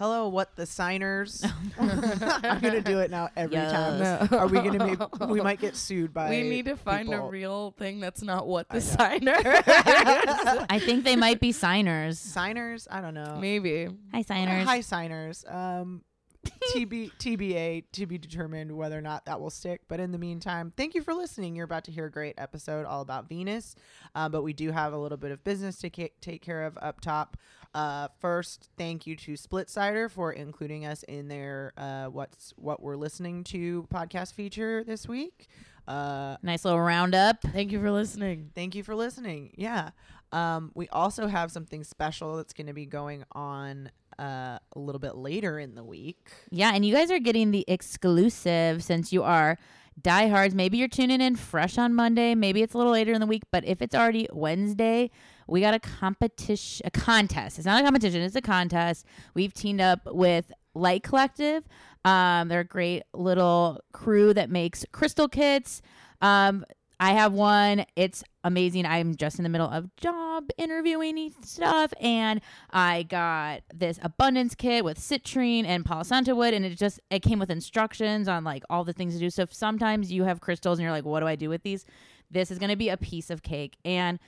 hello, what the signers? I'm gonna do it now every Yes. time. No. Are we gonna be? We might get sued by. we need to find people. a real thing that's not what the know. signer i think they might be signers signers. I don't know. Maybe. hi signers Hi, signers. Um, TB, TBA to be determined whether or not that will stick. But in the meantime, thank you for listening. You're about to hear a great episode all about Venus. Uh, but we do have a little bit of business to ca- take care of up top. Uh, first, thank you to Splitsider for including us in their uh, what's what we're listening to podcast feature this week. Uh, nice little roundup Thank you for listening. Thank you for listening. Yeah. Um, we also have something special that's going to be going on uh, a little bit later in the week. Yeah, and you guys are getting the exclusive since you are diehards. Maybe you're tuning in fresh on Monday. Maybe it's a little later in the week, but if it's already Wednesday, we got a competition, a contest. It's not a competition; it's a contest. We've teamed up with Light Collective. Um, they're a great little crew that makes crystal kits. Um, I have one. It's amazing. I'm just in the middle of job interviewing stuff, and I got this abundance kit with citrine and Palo Santo wood, and it just it came with instructions on like all the things to do. So sometimes you have crystals and you're like, what do I do with these? This is gonna be a piece of cake. And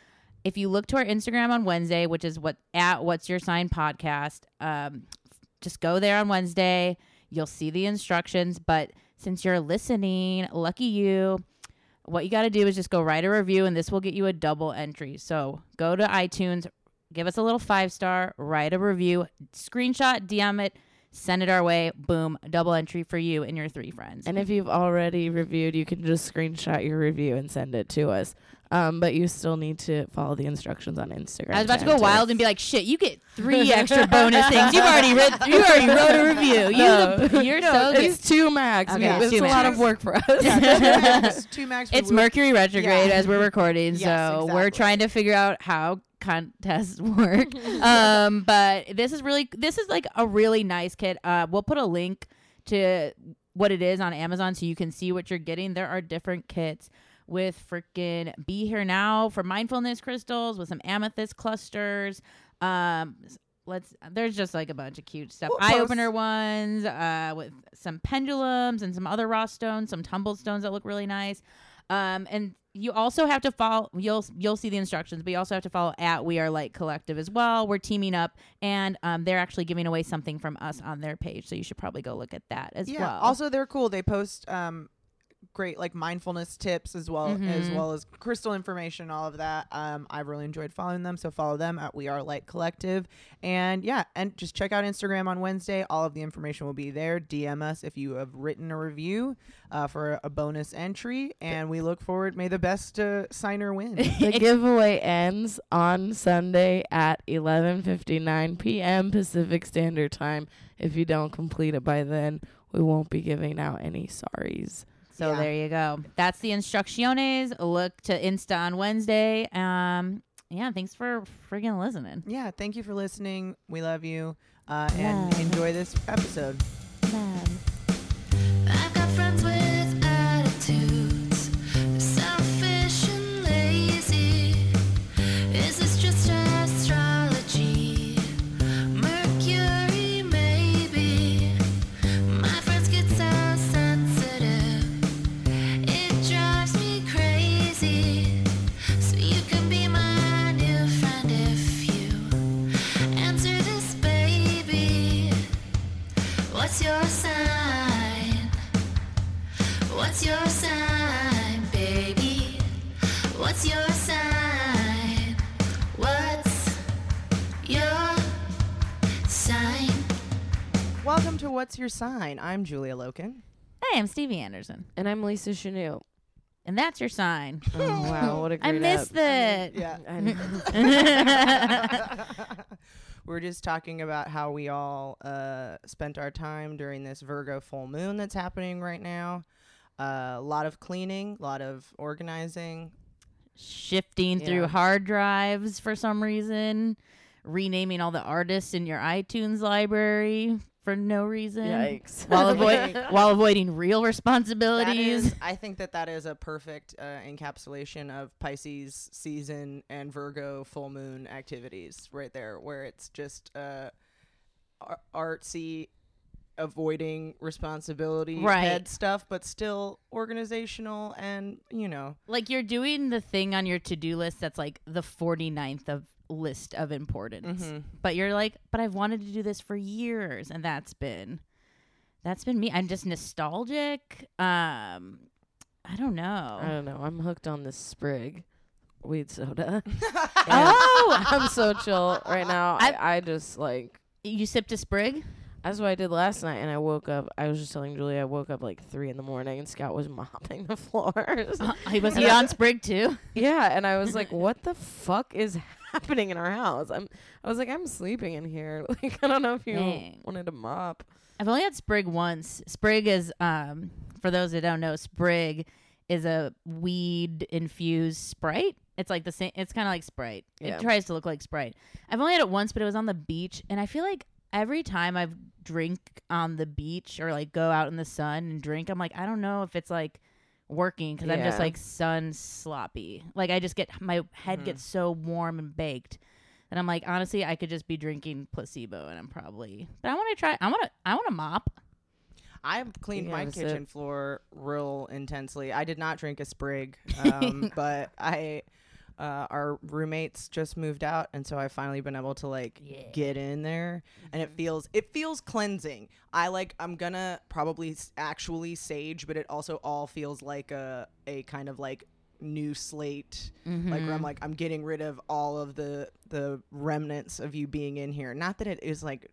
if you look to our Instagram on Wednesday, which is what at What's Your Sign podcast, um, just go there on Wednesday. You'll see the instructions. But since you're listening, lucky you what you got to do is just go write a review and this will get you a double entry. So go to iTunes, give us a little five star, write a review, screenshot, DM it, send it our way. Boom, double entry for you and your three friends. And if you've already reviewed, you can just screenshot your review and send it to us. Um, but you still need to follow the instructions on Instagram. I was about to go enter. wild and be like, "Shit, you get three extra bonus things. You've already read. You already wrote a review. You, No. the, you're No, so good. it's two max. Okay, We- it's two a lot of work for us. Yeah, two max. Two max It's Mercury retrograde Yeah. as we're recording, Yes, so we're trying to figure out how contests work. um, but this is really this is like a really nice kit. Uh, we'll put a link to what it is on Amazon so you can see what you're getting. There are different kits with freaking be here now for mindfulness crystals with some amethyst clusters. Um, let's there's just like a bunch of cute stuff. Eye opener ones uh, with some pendulums and some other raw stones, some tumble stones that look really nice. Um, and you also have to follow. You'll you'll see the instructions, but you also have to follow at We Are Light Collective as well. We're teaming up, and um, they're actually giving away something from us on their page, so you should probably go look at that as Yeah. well. Also, they're cool. They post um great like mindfulness tips as well as Mhm. well as crystal information, all of that. Um, I've really enjoyed following them, so follow them at We Are Light Collective, and yeah, and just check out Instagram on Wednesday. All of the information will be there. DM us if you have written a review uh, for a bonus entry, and we look forward. May the best uh, signer win. The giveaway ends on Sunday at 11:59 p.m. Pacific Standard Time. If you don't complete it by then, we won't be giving out any sorries. So Yeah. there you go. That's the instrucciones. Look to Insta on Wednesday. Um, yeah, thanks for friggin' listening. yeah, thank you for listening. We love you, uh, and enjoy this episode. I've Welcome to What's Your Sign? I'm Julia Loken. Hey, I'm Stevie Anderson, And I'm Lisa Chanel. and that's your sign. Oh wow, what a great I missed ep- that. Yeah. I know. We're just talking about how we all uh, spent our time during this Virgo full moon that's happening right now. Uh, a lot of cleaning, a lot of organizing. Shifting through hard drives for some reason, renaming all the artists in your iTunes library for no reason. Yikes. While avoid while avoiding real responsibilities. is, I think that that is a perfect uh, encapsulation of Pisces season and Virgo full moon activities right there, where it's just uh, ar- artsy, avoiding responsibility Right. head stuff, but still organizational and, you know, like you're doing the thing on your to-do list that's like the 49th of list of importance Mhm. but you're like but i've wanted to do this for years and that's been that's been me i'm just nostalgic um i don't know I don't know. I'm hooked on this sprig weed soda. oh I'm so chill right now. I- I, just like you sipped a sprig that's what I did last night, and I woke up. I was just telling Julie I woke up like three in the morning, and Scott was mopping the floors. uh, was he on sprig too yeah, and I was like, "What the fuck is happening in our house?" I'm. I was like, "I'm sleeping in here. Like, I don't know if you Dang. wanted to mop." I've only had Sprig once. Sprig is, um, for those that don't know, Sprig is a weed infused Sprite. It's like the same. It's kind of like Sprite. Yeah. It tries to look like Sprite. I've only had it once, but it was on the beach, and I feel like every time I've drink on the beach or like go out in the sun and drink, I'm like, I don't know if it's like working because I'm just Yeah. like sun sloppy. Like I just get my head Mhm. gets so warm and baked. And I'm like, honestly, I could just be drinking placebo, and I'm probably. But I want to try. I want to. I want to mop. I've cleaned You my have a sip. kitchen floor real intensely. I did not drink a sprig, um, but I, uh, our roommates just moved out, and so I've finally been able to like Yeah. get in there, and Mm-hmm. it feels it feels cleansing. I like I'm gonna probably actually sage, but it also all feels like a a kind of like new slate like Mm-hmm. where i'm like i'm getting rid of all of the the remnants of you being in here not that it is like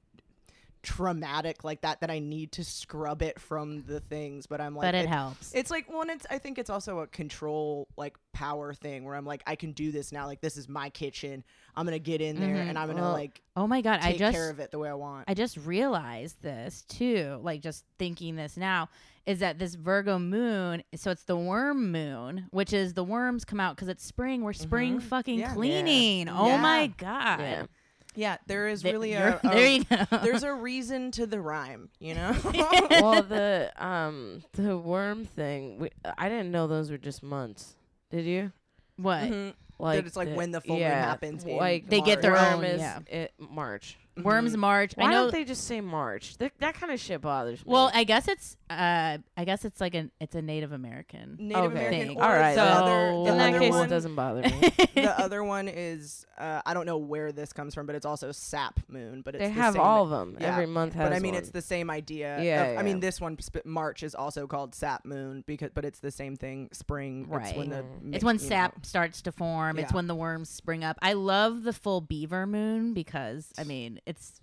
traumatic like that that i need to scrub it from the things but i'm like but it, helps. it's like one it's i think it's also a control like power thing where i'm like i can do this now like this is my kitchen i'm gonna get in there Mhm. and i'm gonna Well, like oh my god! I just care of it the way i want I just realized this too. Like just thinking this now is that this Virgo moon. So it's the worm moon, which is the worms come out because it's spring. We're spring Mhm. fucking Yeah. cleaning. Oh Yeah. my god! Yeah. yeah there is Th- really a, a- there you go. there's a reason to the rhyme you know well, the um the worm thing, we, I didn't know those were just months. Did you? what? Mhm. Like it's like the- when the full moon yeah, happens in Like They get their worm own, is yeah. it March. Worms March. Why I know. don't they just say March? That, that kind of shit bothers me. well, I guess it's. Uh, I guess it's like an. It's a Native American. Native Okay. American. Thing. All right, The other, So- in that case, one, it doesn't bother me. the other one is uh, I don't know where this comes from, but it's also Sap Moon. But it's they the have same, all of them. yeah, Every month has But I mean, one. it's the same idea. Yeah, of- I mean, this one sp- March is also called Sap Moon because, but it's the same thing. Spring. It's when the. Right. mi- It's when sap know. starts to form. It's Yeah. when the worms spring up. I love the full beaver moon because I mean it's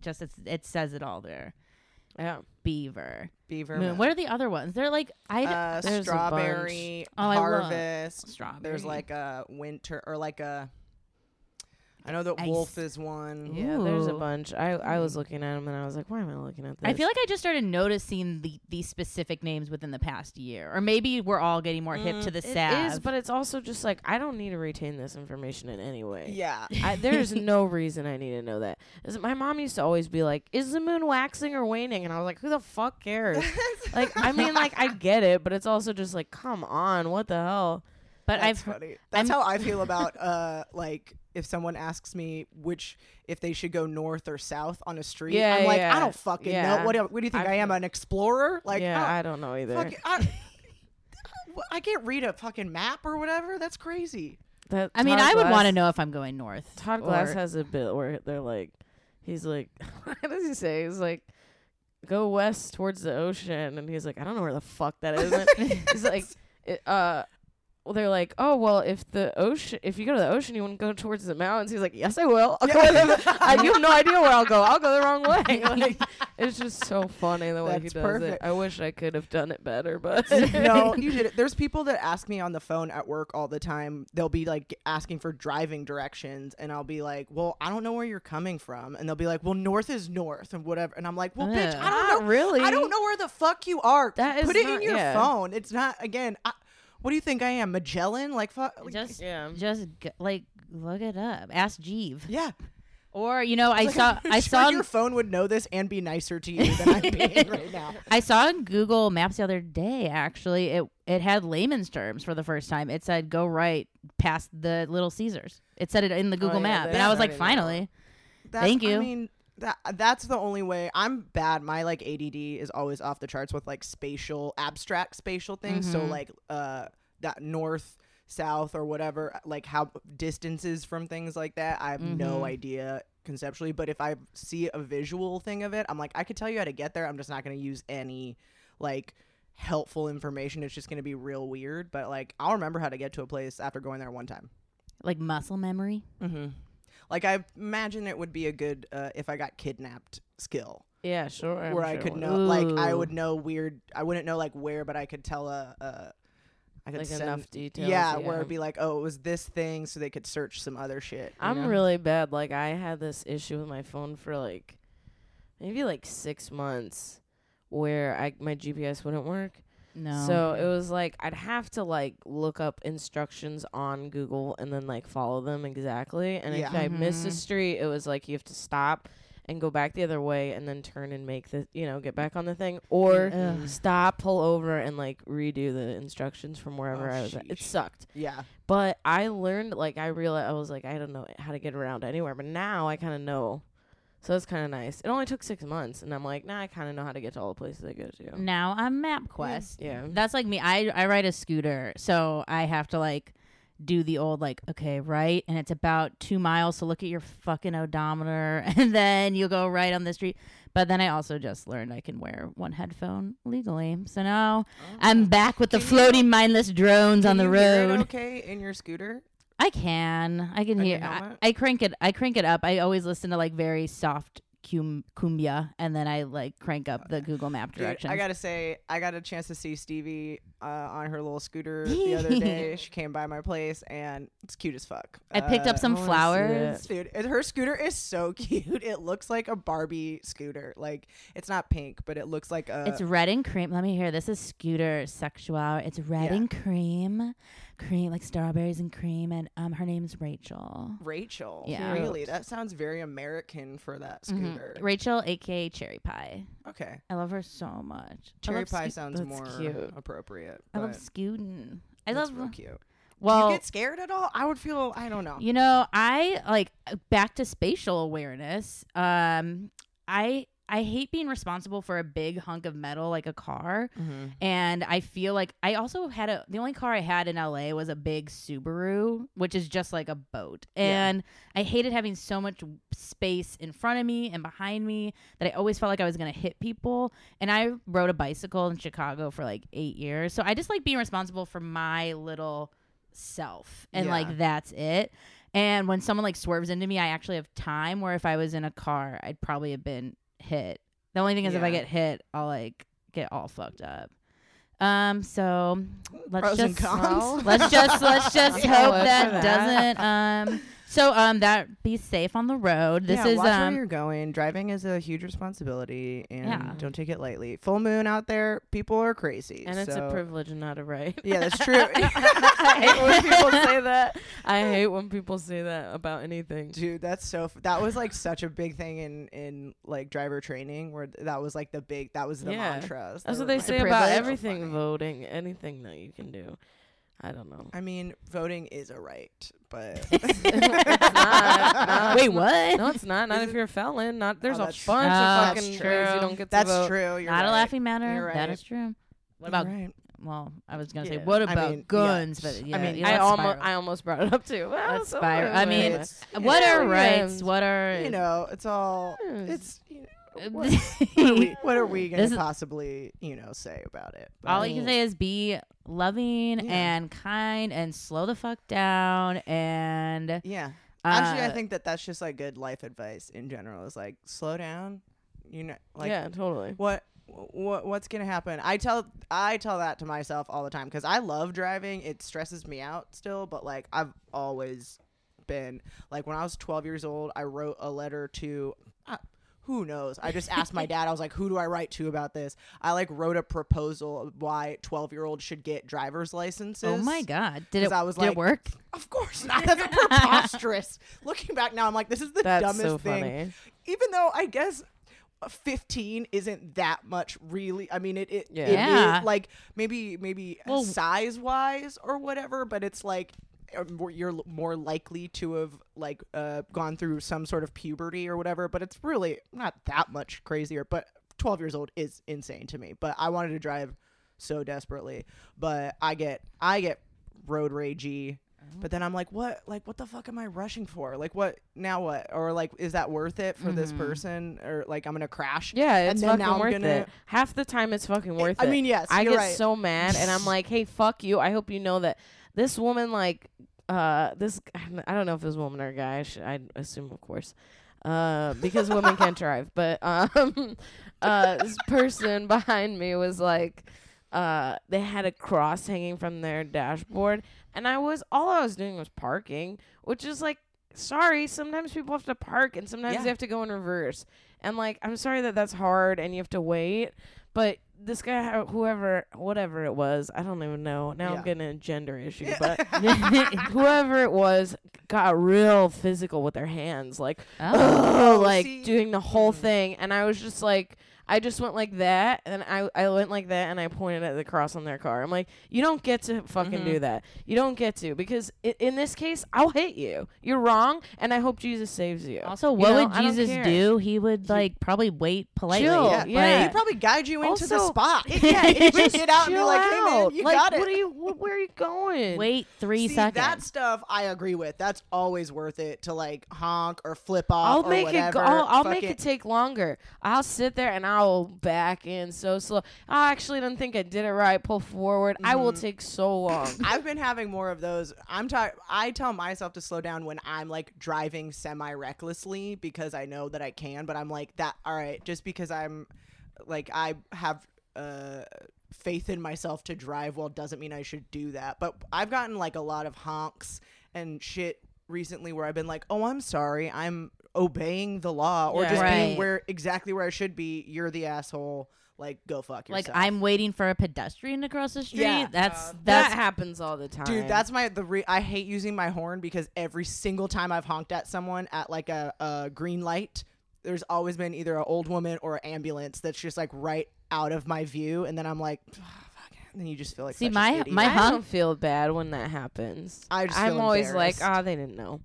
just it's it says it all there. yeah. Beaver Beaver moon. Moon. What are the other ones? They're like I uh, strawberry. Oh, harvest. strawberry. There's like a winter or like a. I know that Ice. wolf is one. Yeah, there's a Ooh. bunch. I, I was looking at them and I was like, why am I looking at this? I feel like I just started noticing the these specific names within the past year, or maybe we're all getting more hip to the it salve. is, but it's also just like I don't need to retain this information in any way. Yeah. I, there's no reason I need to know that. Is- My mom used to always be like, "Is the moon waxing or waning?" And I was like, "Who the fuck cares?" like, I mean, like I get it, but it's also just like, come on, what the hell? but That's I've funny. That's I'm- how I feel about uh like if someone asks me which if they should go north or south on a street. Yeah, I'm like, yeah. I don't fucking Yeah. know. What do, what do you think I I, am an explorer? Like yeah, I, I don't know either. fuck, I, I can't read a fucking map or whatever. That's crazy. That I mean, Todd I would want to know if I'm going north. Todd Glass or- has a bit where they're like, he's like, what does he say? He's like, go west towards the ocean, and he's like, I don't know where the fuck that is. he's like, it, uh. Well, they're like, oh well, if the ocean, if you go to the ocean, you want to go towards the mountains. He's like, yes, I will. I'll go the, I, you have no idea where I'll go. I'll go the wrong way. Like, it's just so funny the way he does perfect. it. I wish I could have done it better, but no, you did it. There's people that ask me on the phone at work all the time. They'll be like asking for driving directions, and I'll be like, "Well, I don't know where you're coming from," and they'll be like, "Well, north is north and whatever," and I'm like, "Well, bitch, I don't ah, know. really. I don't know where the fuck you are. That is Put it not- in your yeah. phone. It's not again. I, what do you think I am, Magellan? Like, fuck. like- Just Yeah. just g- like look it up. Ask Jeeve. yeah. Or you know, I Like, saw I'm I sure saw your phone would know this and be nicer to you than I'm being right now. I saw in Google Maps the other day. Actually, it it had layman's terms for the first time. It said go right past the Little Caesars. It said it in the Google yeah, Map, and I was like, finally. That's, Thank you. I mean, that that's the only way. I'm bad. My like ADD is always off the charts with like spatial, abstract spatial things. So Mhm. like uh that north, south, or whatever, like how distances from things like that. I have no Mhm. idea conceptually. But if I see a visual thing of it, I'm like, I could tell you how to get there. I'm just not going to use any like helpful information. It's just going to be real weird. But like, I'll remember how to get to a place after going there one time. Like muscle memory. Mm-hmm. Like I imagine it would be a good uh, if I got kidnapped skill Yeah, sure. I'm where I sure could know like I would know weird. I wouldn't know like where, but I could tell a. a I could Like send, enough details, Yeah, where it'd be like, oh, it was this thing, so they could search some other shit. I'm know? really bad. Like I had this issue with my phone for like maybe like six months, where I my GPS wouldn't work. No. So it was like I'd have to like look up instructions on Google and then like follow them exactly. And if Yeah. I missed a mm-hmm. street, it was like you have to stop and go back the other way and then turn and make the you know get back on the thing or Ugh. stop, pull over, and like redo the instructions from wherever Oh, I was at. It sucked. Yeah, But I learned, like, I realized I was like, I don't know how to get around anywhere. But now I kind of know. So it's kind of nice. It only took six months. And I'm like, now I kind of know how to get to all the places I go to. now I'm MapQuest. Yeah. That's like me. I I ride a scooter, so I have to like do the old like okay right, and it's about two miles. So look at your fucking odometer, and then you'll go right on the street. But then I also just learned I can wear one headphone legally. So now I'm oh. back with the Can you- floating mindless drones on the you hear it road. okay, in your scooter. I can. I can hear. I. I crank it. I crank it up. I always listen to like very soft cum, cumbia, and then I like crank up the Google Map Dude, directions. I gotta say, I got a chance to see Stevie uh, on her little scooter the other day. She came by my place, and it's cute as fuck. I picked Uh, up some I wanna see flowers. it. Dude, it- her scooter is so cute. It looks like a Barbie scooter. Like it's not pink, but it looks like a. It's red and cream. Let me hear. This is scooter sexual. It's red Yeah. and cream, cream like strawberries and cream. And um, her name's Rachel. Rachel. Yeah. Really, that sounds very American for that Mhm. scooter. Rachel, aka Cherry Pie. Okay, I love her so much. Cherry pie sco- sounds more cute. appropriate. I love but scooting. I love. real cute. Well, you get scared at all? I would feel. I don't know. You know, I like back to spatial awareness. Um, I I hate being responsible for a big hunk of metal like a car, Mm-hmm. and I feel like I also had a the only car I had in LA was a big Subaru, which is just like a boat, Yeah. and I hated having so much space in front of me and behind me that I always felt like I was gonna hit people. And I rode a bicycle in Chicago for like eight years, so I just like being responsible for my little self, and Yeah. like that's it. And when someone like swerves into me, I actually have time. Where if I was in a car, I'd probably have been hit. The only thing is, if I Yeah. get hit, I'll like get all fucked up. Um. So let's Pros and just cons. let's just let's just Yeah, hope that, that. doesn't. Um. So um that be safe on the road. This yeah, is watch where um you're going. Driving is a huge responsibility, and Yeah. don't take it lightly. Full moon out there, people are crazy, And it's a privilege and not a right. Yeah, that's true. I hate when people say that. I hate when people say that about anything. Dude, that's so. F- that was like such a big thing in in like driver training, where th- that was like the big. That was the Yeah. mantras. That's what they say about funny. everything voting, anything that you can do. I don't know. I mean, voting is a right, but It's not. No, Wait, what? No, it's not. Not Is if you're a felon. Not oh, there's Oh, a bunch true. of oh, That's fucking true. ways you don't get to that's vote. true. You're not a laughing matter. You're right. is true. What about? Right. Well, I was gonna say, Yeah. what I about mean, guns? But I yeah, mean, yeah, I let's almost. I almost brought it up too. Well, Let's so spiral. I mean. It's, what Yeah, are yeah. rights? What are you know, it's all. It's. You know, what, what are we, what are we gonna This possibly, you know, say about it? All But- you can say is be loving Yeah. and kind and slow the fuck down and Yeah. Actually, I uh, think that that's just like good life advice in general. Is like slow down. You know, like yeah, totally. what what what's gonna happen? I tell I tell that to myself all the time because I love driving. It stresses me out still, but like I've always been like when I was 12 years old, I wrote a letter to. Who knows? I just asked my dad. I was like, "Who do I write to about this?" I like wrote a proposal of why 12 year olds should get driver's licenses. oh my god, did it? I was did like, it work? Of course not. That's preposterous. Looking back now, I'm like, this is the That's dumbest so thing. funny. Even though I guess. uh, 15 isn't that much really i mean it it, Yeah. it is, like maybe maybe Well- size wise or whatever but it's like you're more likely to have like uh, gone through some sort of puberty or whatever but it's really not that much crazier but 12 years old is insane to me but i wanted to drive so desperately but i get i get road ragey but then i'm like what like what the fuck am i rushing for like what now what or like is that worth it for this Mhm. person or like i'm gonna crash Yeah, And it's then fucking worth gonna- it. Half the time, it's fucking worth i it. I mean yes I get right. so mad, and I'm like, "Hey, fuck you! I hope you know that this woman, like, uh, this I don't know if this woman or a guy. I, should, I assume, of course, uh, because women can't drive. But um, uh, this person behind me was like, uh, they had a cross hanging from their dashboard, and I was all I was doing was parking, which is like. Sorry, sometimes people have to park and sometimes Yeah. they have to go in reverse. And like, I'm sorry that that's hard and you have to wait. But this guy, ho- whoever, whatever it was, I don't even know. Now Yeah. I'm getting a gender issue, but whoever it was got real physical with their hands, like, Oh. oh, like see- doing the whole Mm. thing. And I was just like, I just went like that, and I I went like that, and I pointed at the cross on their car. I'm like, you don't get to fucking do Mhm. that. You don't get to because i- in this case, I'll hit you. You're wrong, and I hope Jesus saves you. Also, You what know, would Jesus do? He would He- like probably wait politely. Chill, yeah, yeah. he'd probably guide you into the Also- spot yeah, he'd just just get out and be chill like hey man out. you like, got it What are you? Wh- where are you going? Wait three See, seconds. that stuff I agree with. That's always worth it to like honk or flip off. I'll or make whatever. it. Go, I'll, I'll make Fucking- it take longer. I'll sit there and I'll back in so slow. I actually don't think I did it right. Pull forward. I will Mhm. take so long. I've been having more of those. I'm ta- I tell myself to slow down when I'm like driving semi recklessly because I know that I can. But I'm like that. All right, just because I'm like I have uh faith in myself to drive well doesn't mean I should do that. But I've gotten like a lot of honks and shit recently where I've been like, oh, I'm sorry, I'm obeying the law or Yeah. just being Right. where exactly where I should be. You're the asshole. Like go fuck yourself. like I'm waiting for a pedestrian to cross the street. Yeah. that's that that's happens all the time, Dude, that's my the re- I hate using my horn because every single time I've honked at someone at like a, a green light, there's always been either an old woman or an ambulance that's just like right out of my view, and then I'm like, "Ah, fuck it." then you just feel like See, such my- an idiot. my I honk- don't feel bad when that happens. I just I'm feel always like, embarrassed. oh, they didn't know.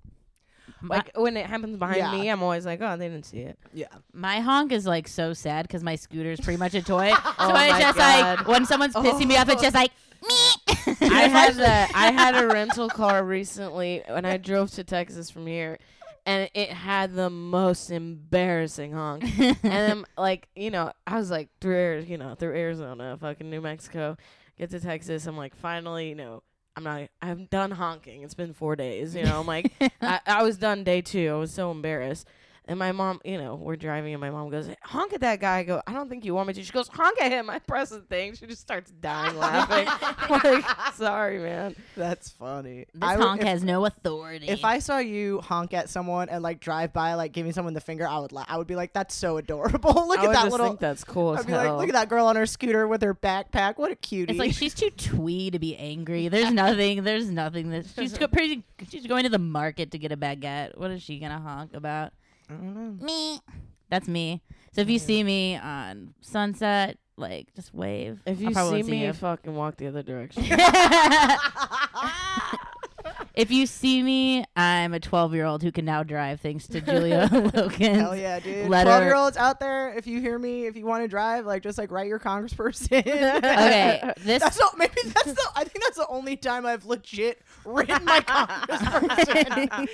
My, Like when it happens behind Yeah. me, I'm always like, oh, they didn't see it. yeah. my honk is like so sad because my scooter is pretty much a toy. so Oh it's my just like God. when someone's pissing me off, it's just like me. I had a I had a rental car recently when I drove to Texas from here, and it had the most embarrassing honk. and then like you know, I was like through Ari- you know through Arizona, fucking New Mexico, get to Texas. I'm like finally, you know, I'm not. I'm done honking. It's been four days. You know, I'm like I, I was done day two. I was so embarrassed. And my mom, you know, we're driving, and my mom goes, "Honk at that guy." I go, "I don't think you want me to." She goes, "Honk at him." I press the thing. She just starts dying laughing. Like, sorry, man. That's funny. this I honk if, has no authority. if I saw you honk at someone and like drive by, like giving someone the finger, I would la- I would be like, "That's so adorable! Look I at would that just little." think that's cool I'd be hell. like, "Look at that girl on her scooter with her backpack. What a cutie!" It's like she's too twee to be angry. There's nothing. There's nothing that she's go, pretty. She's going to the market to get a baguette. What is she gonna honk about? I don't know. Me. That's me. So if you see me on Sunset, like just wave. If I'll you probably see see me, you. fucking walk the other direction. if you see me, I'm a 12 year old who can now drive thanks to Julia Logan. Hell yeah, dude. Letter- Twelve year olds out there, if you hear me, if you want to drive, like just like write your congressperson. Okay, this That's not, maybe that's the I think that's the only time I've legit written my congressperson.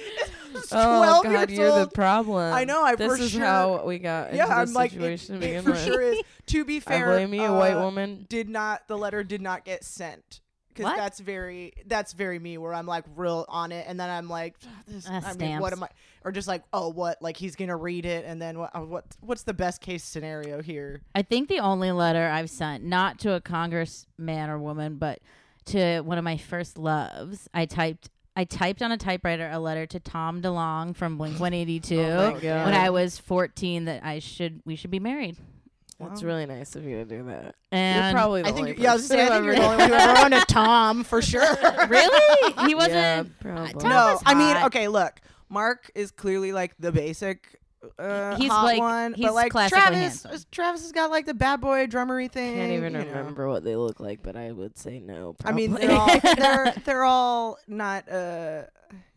Oh God, years you're the problem. I know, I this for is sure- how we got yeah, into I'm this like situation it, to begin for with. sure is. To be I fair, blame you, a white uh, woman. Did not the letter did not get sent because that's very that's very me where I'm like real on it and then I'm like "Ah, this, Uh, I mean what stamps. am I or just like oh what like he's gonna read it and then what uh, what what's the best case scenario here I think the only letter I've sent, not to a congressman or woman, but to one of my first loves, I typed. I typed on a typewriter a letter to Tom DeLonge from Blink 182 Oh my God. when I was 14 that I should we should be married. That's really nice of you to do that. And you're probably the I only think yeah I was person gonna say I think you're the only one who ever wrote a Tom for sure really he wasn't. Yeah, probably. Tom no was I mean okay look Mark is clearly like the basic uh, He's hot like- one, he's but like Travis, handsome. Travis has got like the bad boy drummery thing. I can't even you know. remember what they look like, but I would say no. I mean, they're all they're they're all not uh,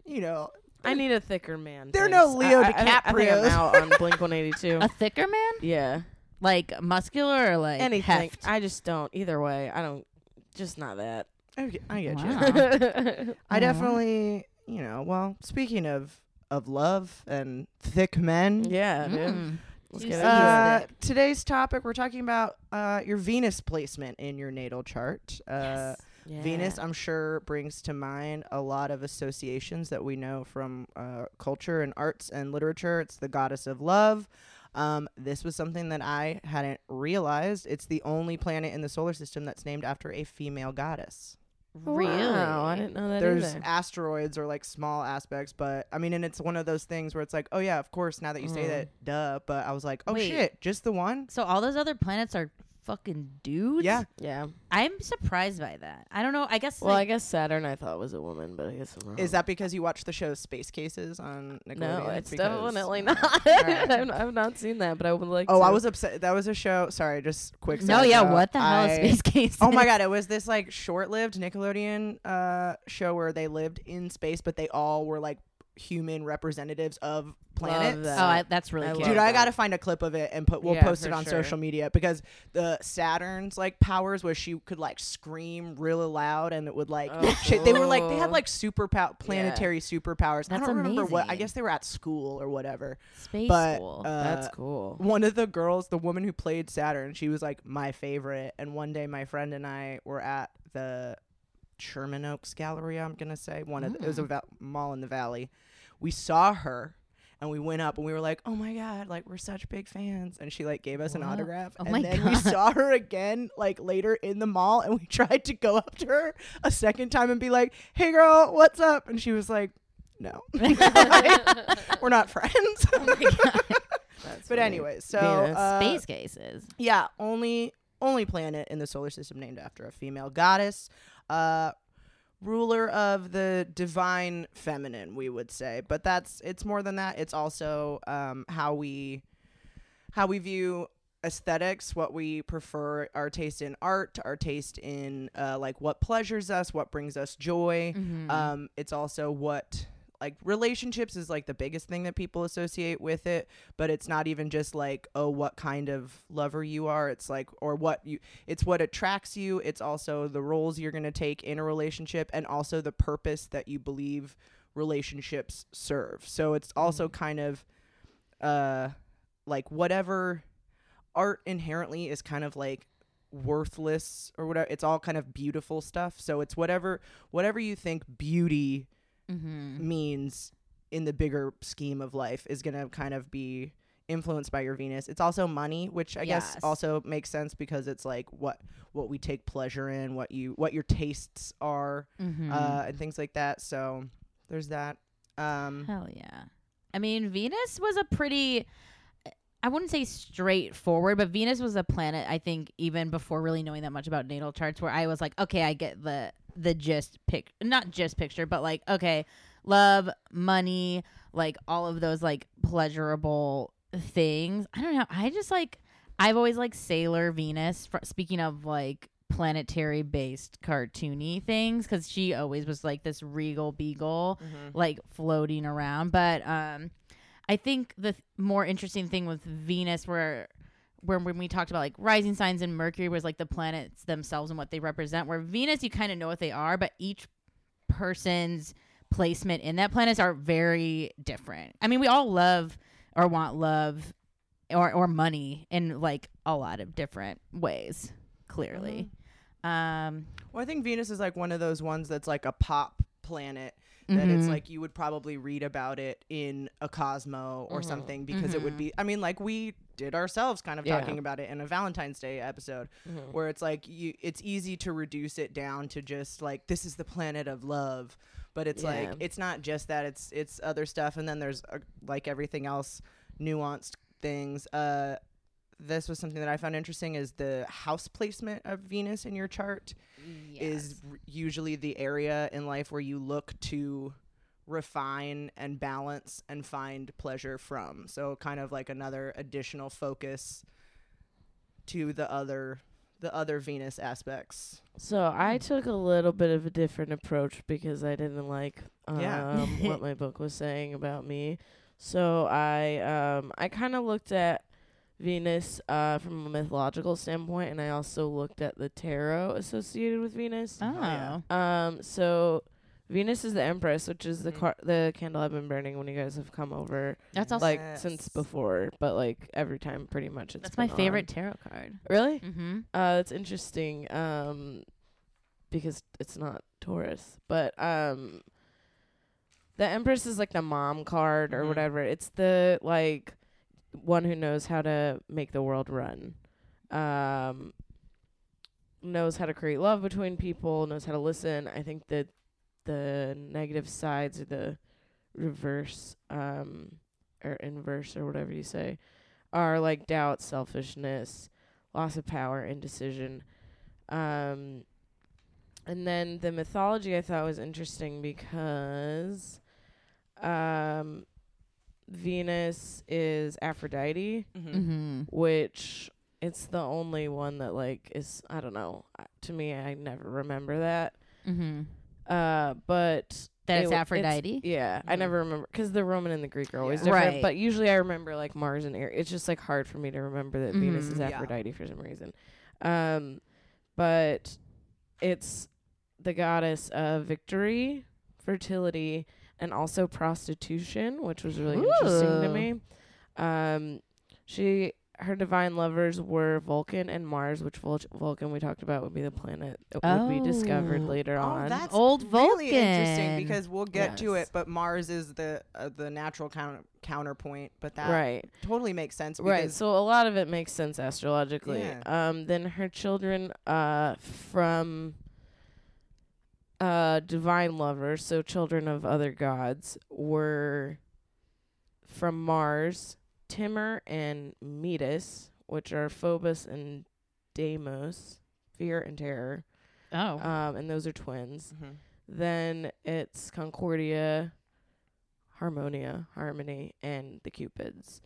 you know, I need a thicker man. They're no Leo I, I, I think I'm out on Blink 182. A thicker man, yeah, like muscular or like anything. heft? I just don't. Either way, I don't. Just not that. I get, I get you. I definitely, you know. Well, speaking of of love and thick men, yeah. Mm. Let's get Uh, today's topic, we're talking about uh, your Venus placement in your natal chart. Uh, Venus, Yeah. I'm sure, brings to mind a lot of associations that we know from uh, culture and arts and literature. It's the goddess of love. Um, this was something that I hadn't realized. It's the only planet in the solar system that's named after a female goddess. Really? Wow, I didn't know that There's either. asteroids or like small aspects, but I mean, and it's one of those things where it's like, oh yeah, of course. Now that you say Mm. that, duh. But I was like, oh Wait. shit, just the one. So all those other planets are fucking dudes. Yeah, Yeah. I'm surprised by that. I don't know. I guess. Well, I guess Saturn I thought was a woman, but I guess I'm wrong. is that because you watched the show Space Cases on Nickelodeon? No, it's Because- definitely not. Alright. I've, I've not seen that, but I would like. Oh, to. I was upset. That was a show. Sorry, just quick. no, yeah. note. What the hell is space case? Oh my god, it was this like short-lived Nickelodeon uh show where they lived in space, but they all were like human representatives of planets. that. Oh, I, that's really I cute. love Dude, I gotta find a clip of it and put. We'll Yeah, post it on sure. social media because the Saturn's like powers was she could like scream really loud and it would like Oh. shit. They were like they had like super pow- planetary superpowers. I don't remember what. I guess they were at school or whatever. Space but school. uh, That's cool. one of the girls, the woman who played Saturn, she was like my favorite. And one day, my friend and I were at the Sherman Oaks Galleria. I'm gonna say one of the, it was a va- mall in the valley. We saw her. And we went up and we were like, "Oh my god, like we're such big fans!" And she like gave us an Wow. autograph. Oh and my then we God. saw her again, like later in the mall, and we tried to go up to her a second time and be like, "Hey, girl, what's up?" And she was like, "No, we're not friends." oh my god. That's but funny. anyways, so Venus. uh, space cases. yeah, only only planet in the solar system named after a female goddess. Uh ruler of the divine feminine, we would say. But that's it's more than that. It's also um how we how we view aesthetics, what we prefer, our taste in art, our taste in uh, like what pleasures us, what brings us joy. Mhm. Um, it's also what like relationships is like the biggest thing that people associate with it, but it's not even just like oh what kind of lover you are. It's like or what you. It's what attracts you. It's also the roles you're gonna take in a relationship, and also the purpose that you believe relationships serve. So it's also kind of uh like whatever art inherently is kind of like worthless or whatever it's all kind of beautiful stuff so it's whatever whatever you think beauty Mhm. means in the bigger scheme of life is going to kind of be influenced by your venus it's also money which i guess also makes sense because it's like what what we take pleasure in what you what your tastes are Mhm. uh and things like that so there's that um Hell yeah. I mean, Venus was a pretty I wouldn't say straightforward, but Venus was a planet I think even before really knowing that much about natal charts where I was like, okay, I get the the gist pic not just picture, but like, okay, love, money, like all of those like pleasurable things. I don't know. I just like I've always liked Sailor Venus. For, speaking of like planetary based cartoony things, because she always was like this regal beagle, like floating around. But um, I think the th- more interesting thing with Venus, where where when we talked about like rising signs and Mercury was like the planets themselves and what they represent. Where Venus, you kind of know what they are, but each person's placement in that planets are very different. I mean, we all love or want love or or money in like a lot of different ways. Clearly, um, Well, I think Venus is like one of those ones that's like a pop planet that it's Mhm. like you would probably read about it in a Cosmo or something because it would Mhm. be I mean like we did ourselves kind of Yeah. talking about it in a Valentine's Day episode Mhm. where it's like you it's easy to reduce it down to just like this is the planet of love but it's like it's not just that it's it's other stuff and then there's uh, like everything else nuanced things uh this was something that I found interesting is the house placement of Venus in your chart is r- usually the area in life where you look to refine and balance and find pleasure from. So kind of like another additional focus to the other the other Venus aspects. So I took a little bit of a different approach because I didn't like um, Yeah. what my book was saying about me. So I um I kind of looked at Venus uh from a mythological standpoint, and I also looked at the tarot associated with Venus. Oh, yeah. Um, so Venus is the Empress, which is the Mhm. car- the candle I've been burning when you guys have come over, that's also like Yes. since before, but like every time, pretty much. It's that's my been favorite on. tarot card. Really? Mm-hmm. Uh, it's interesting. Um, because it's not Taurus, but um, the Empress is like the mom card or Mhm. whatever. It's the like one who knows how to make the world run. Um, knows how to create love between people. Knows how to listen. I think that the negative sides or the reverse um or inverse or whatever you say are like doubt, selfishness, loss of power, indecision. Um, and then the mythology I thought was interesting because um, Venus is Aphrodite, Mm-hmm. Mm-hmm. which it's the only one that like is I don't know. To me, I never remember that. Mm-hmm. Uh, but That it's w- Aphrodite. yeah, I never remember because the Roman and the Greek are always Yeah. different. Right. But usually I remember like Mars and Aries. It's just like hard for me to remember that Venus is Mhm. Yeah. Aphrodite for some reason. Um, but it's the goddess of victory, fertility, and also prostitution, which was really interesting to me. Um, she her divine lovers were Vulcan and Mars, which Vul- Vulcan we talked about would be the planet that would be discovered Oh. later Oh, on. that's Old Vulcan. really interesting because we'll get to it, but Mars is the uh, the natural counter- counterpoint, but that right. totally makes sense Right. because So a lot of it makes sense astrologically. Yeah. Um then her children uh from uh divine lovers, so children of other gods, were from Mars, Timor and Metus, which are Phobos and Deimos, fear and terror. Oh. Um and those are twins. Mhm. Then it's Concordia, Harmonia, Harmony, and the Cupids.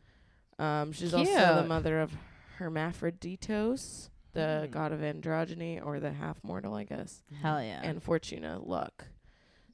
Um, she's also the mother of Hermaphroditos, the Mm. god of androgyny, or the half mortal, I guess, Hell yeah. and Fortuna, luck.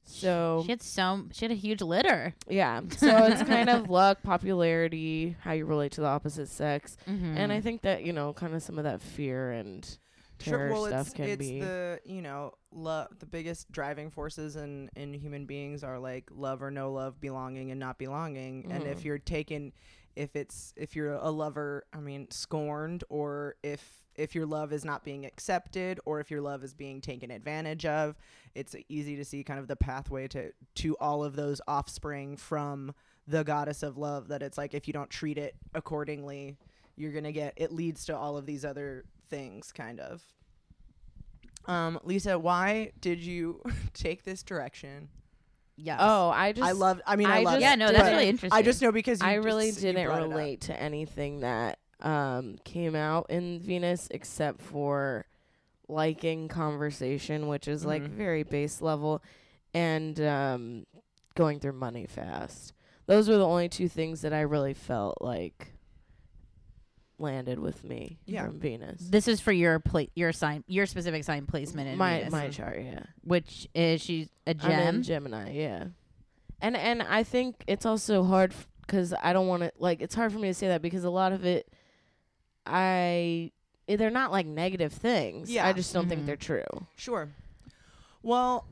So she had so she had a huge litter. yeah, so it's kind of luck, popularity, how you relate to the opposite sex, Mm-hmm. and I think that you know, kind of some of that fear and terror well, stuff it's, can it's be. the you know love. The biggest driving forces in in human beings are like love or no love, belonging and not belonging. And if Mhm. you're taken, if it's if you're a lover, I mean scorned, or if if your love is not being accepted, or if your love is being taken advantage of, it's easy to see kind of the pathway to to all of those offspring from the goddess of love. That it's like if you don't treat it accordingly, you're gonna get it leads to all of these other things kind of um lisa why did you take this direction yeah. oh, I just i love i mean i, I love just it, yeah. No, that's really interesting. i just know because you I really just- didn't brought relate to anything that um, came out in Venus except for liking conversation, which is like Mhm. very base level, and um, going through money fast. Those were the only two things that I really felt like landed with me Yeah. from Venus. This is for your pla- your sign, your specific sign placement in my Venus, my chart, yeah. which is she's a I'm gem. in Gemini, yeah. And and I think it's also hard because I don't want to like it's hard for me to say that because a lot of it, I eh, they're not like negative things. Yeah. I just don't think they're true. sure well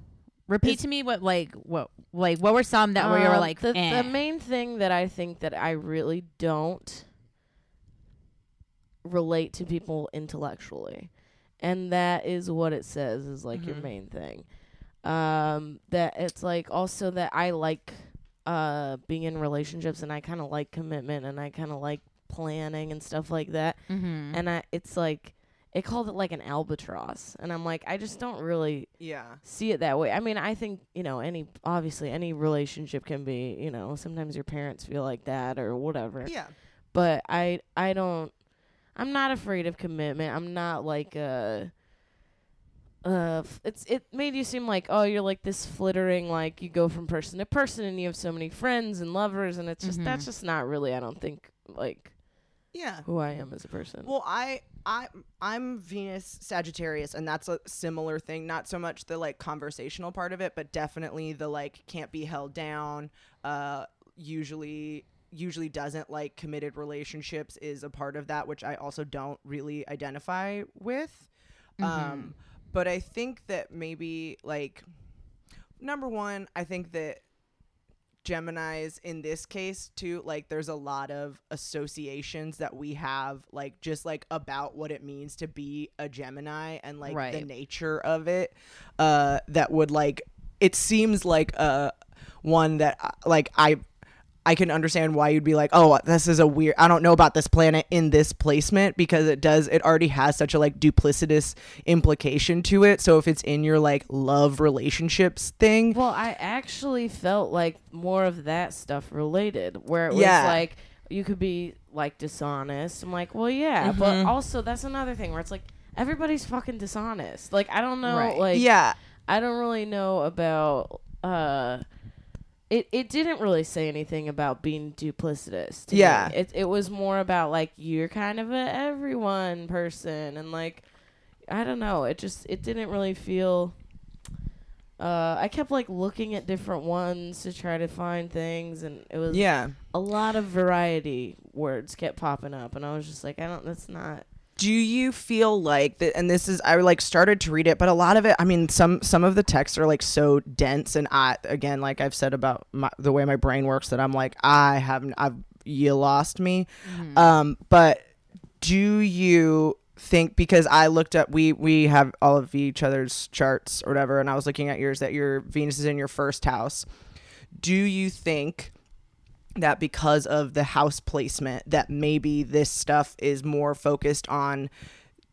Repeat to me what like what like what were some that where you were Um, like the eh. the main thing that I think that I really don't relate to people intellectually, and that is what it says is like your Mhm. main thing. Um, that it's like also that I like uh being in relationships and I kind of like commitment and I kind of like planning and stuff like that. Mhm. And I it's like it called it like an albatross, and I'm like I just don't really yeah see it that way. I mean, I think, you know, any obviously any relationship can be, you know, sometimes your parents feel like that or whatever. yeah But I I don't I'm not afraid of commitment. I'm not like uh uh f- it's it made you seem like oh you're like this flittering like you go from person to person and you have so many friends and lovers and it's just that's Mhm. just not really I don't think like yeah who I am as a person. Well, I I I'm Venus Sagittarius and that's a similar thing, not so much the like conversational part of it, but definitely the like can't be held down, uh usually usually doesn't like committed relationships is a part of that which I also don't really identify with. Um but I think that maybe like number 1, I think that Geminis in this case too like there's a lot of associations that we have like just like about what it means to be a Gemini and like the nature of it uh that would like it seems like uh one that uh, like I I can understand why you'd be like, "Oh, this is a weird. I don't know about this planet in this placement because it does it already has such a like duplicitous implication to it. So if it's in your like love relationships thing, Well, I actually felt like more of that stuff related, where it was Yeah. like you could be like dishonest. I'm like, well, yeah, but Mhm. also that's another thing where it's like everybody's fucking dishonest. Like I don't know, Right. like yeah, I don't really know about uh. It, it didn't really say anything about being duplicitous. To Yeah. me. It it was more about like you're kind of a everyone person and like I don't know. It just it didn't really feel. Uh, I kept like looking at different ones to try to find things, and it was yeah. a lot of variety words kept popping up, and I was just like, I don't. That's not. Do you feel like that and this is i like started to read it but a lot of it i mean some some of the texts are like so dense and i again like i've said about my, the way my brain works that i'm like i haven't i've you lost me. Um but do you think because i looked up we we have all of each other's charts or whatever and i was looking at yours that your venus is in your first house. Do you think that because of the house placement that maybe this stuff is more focused on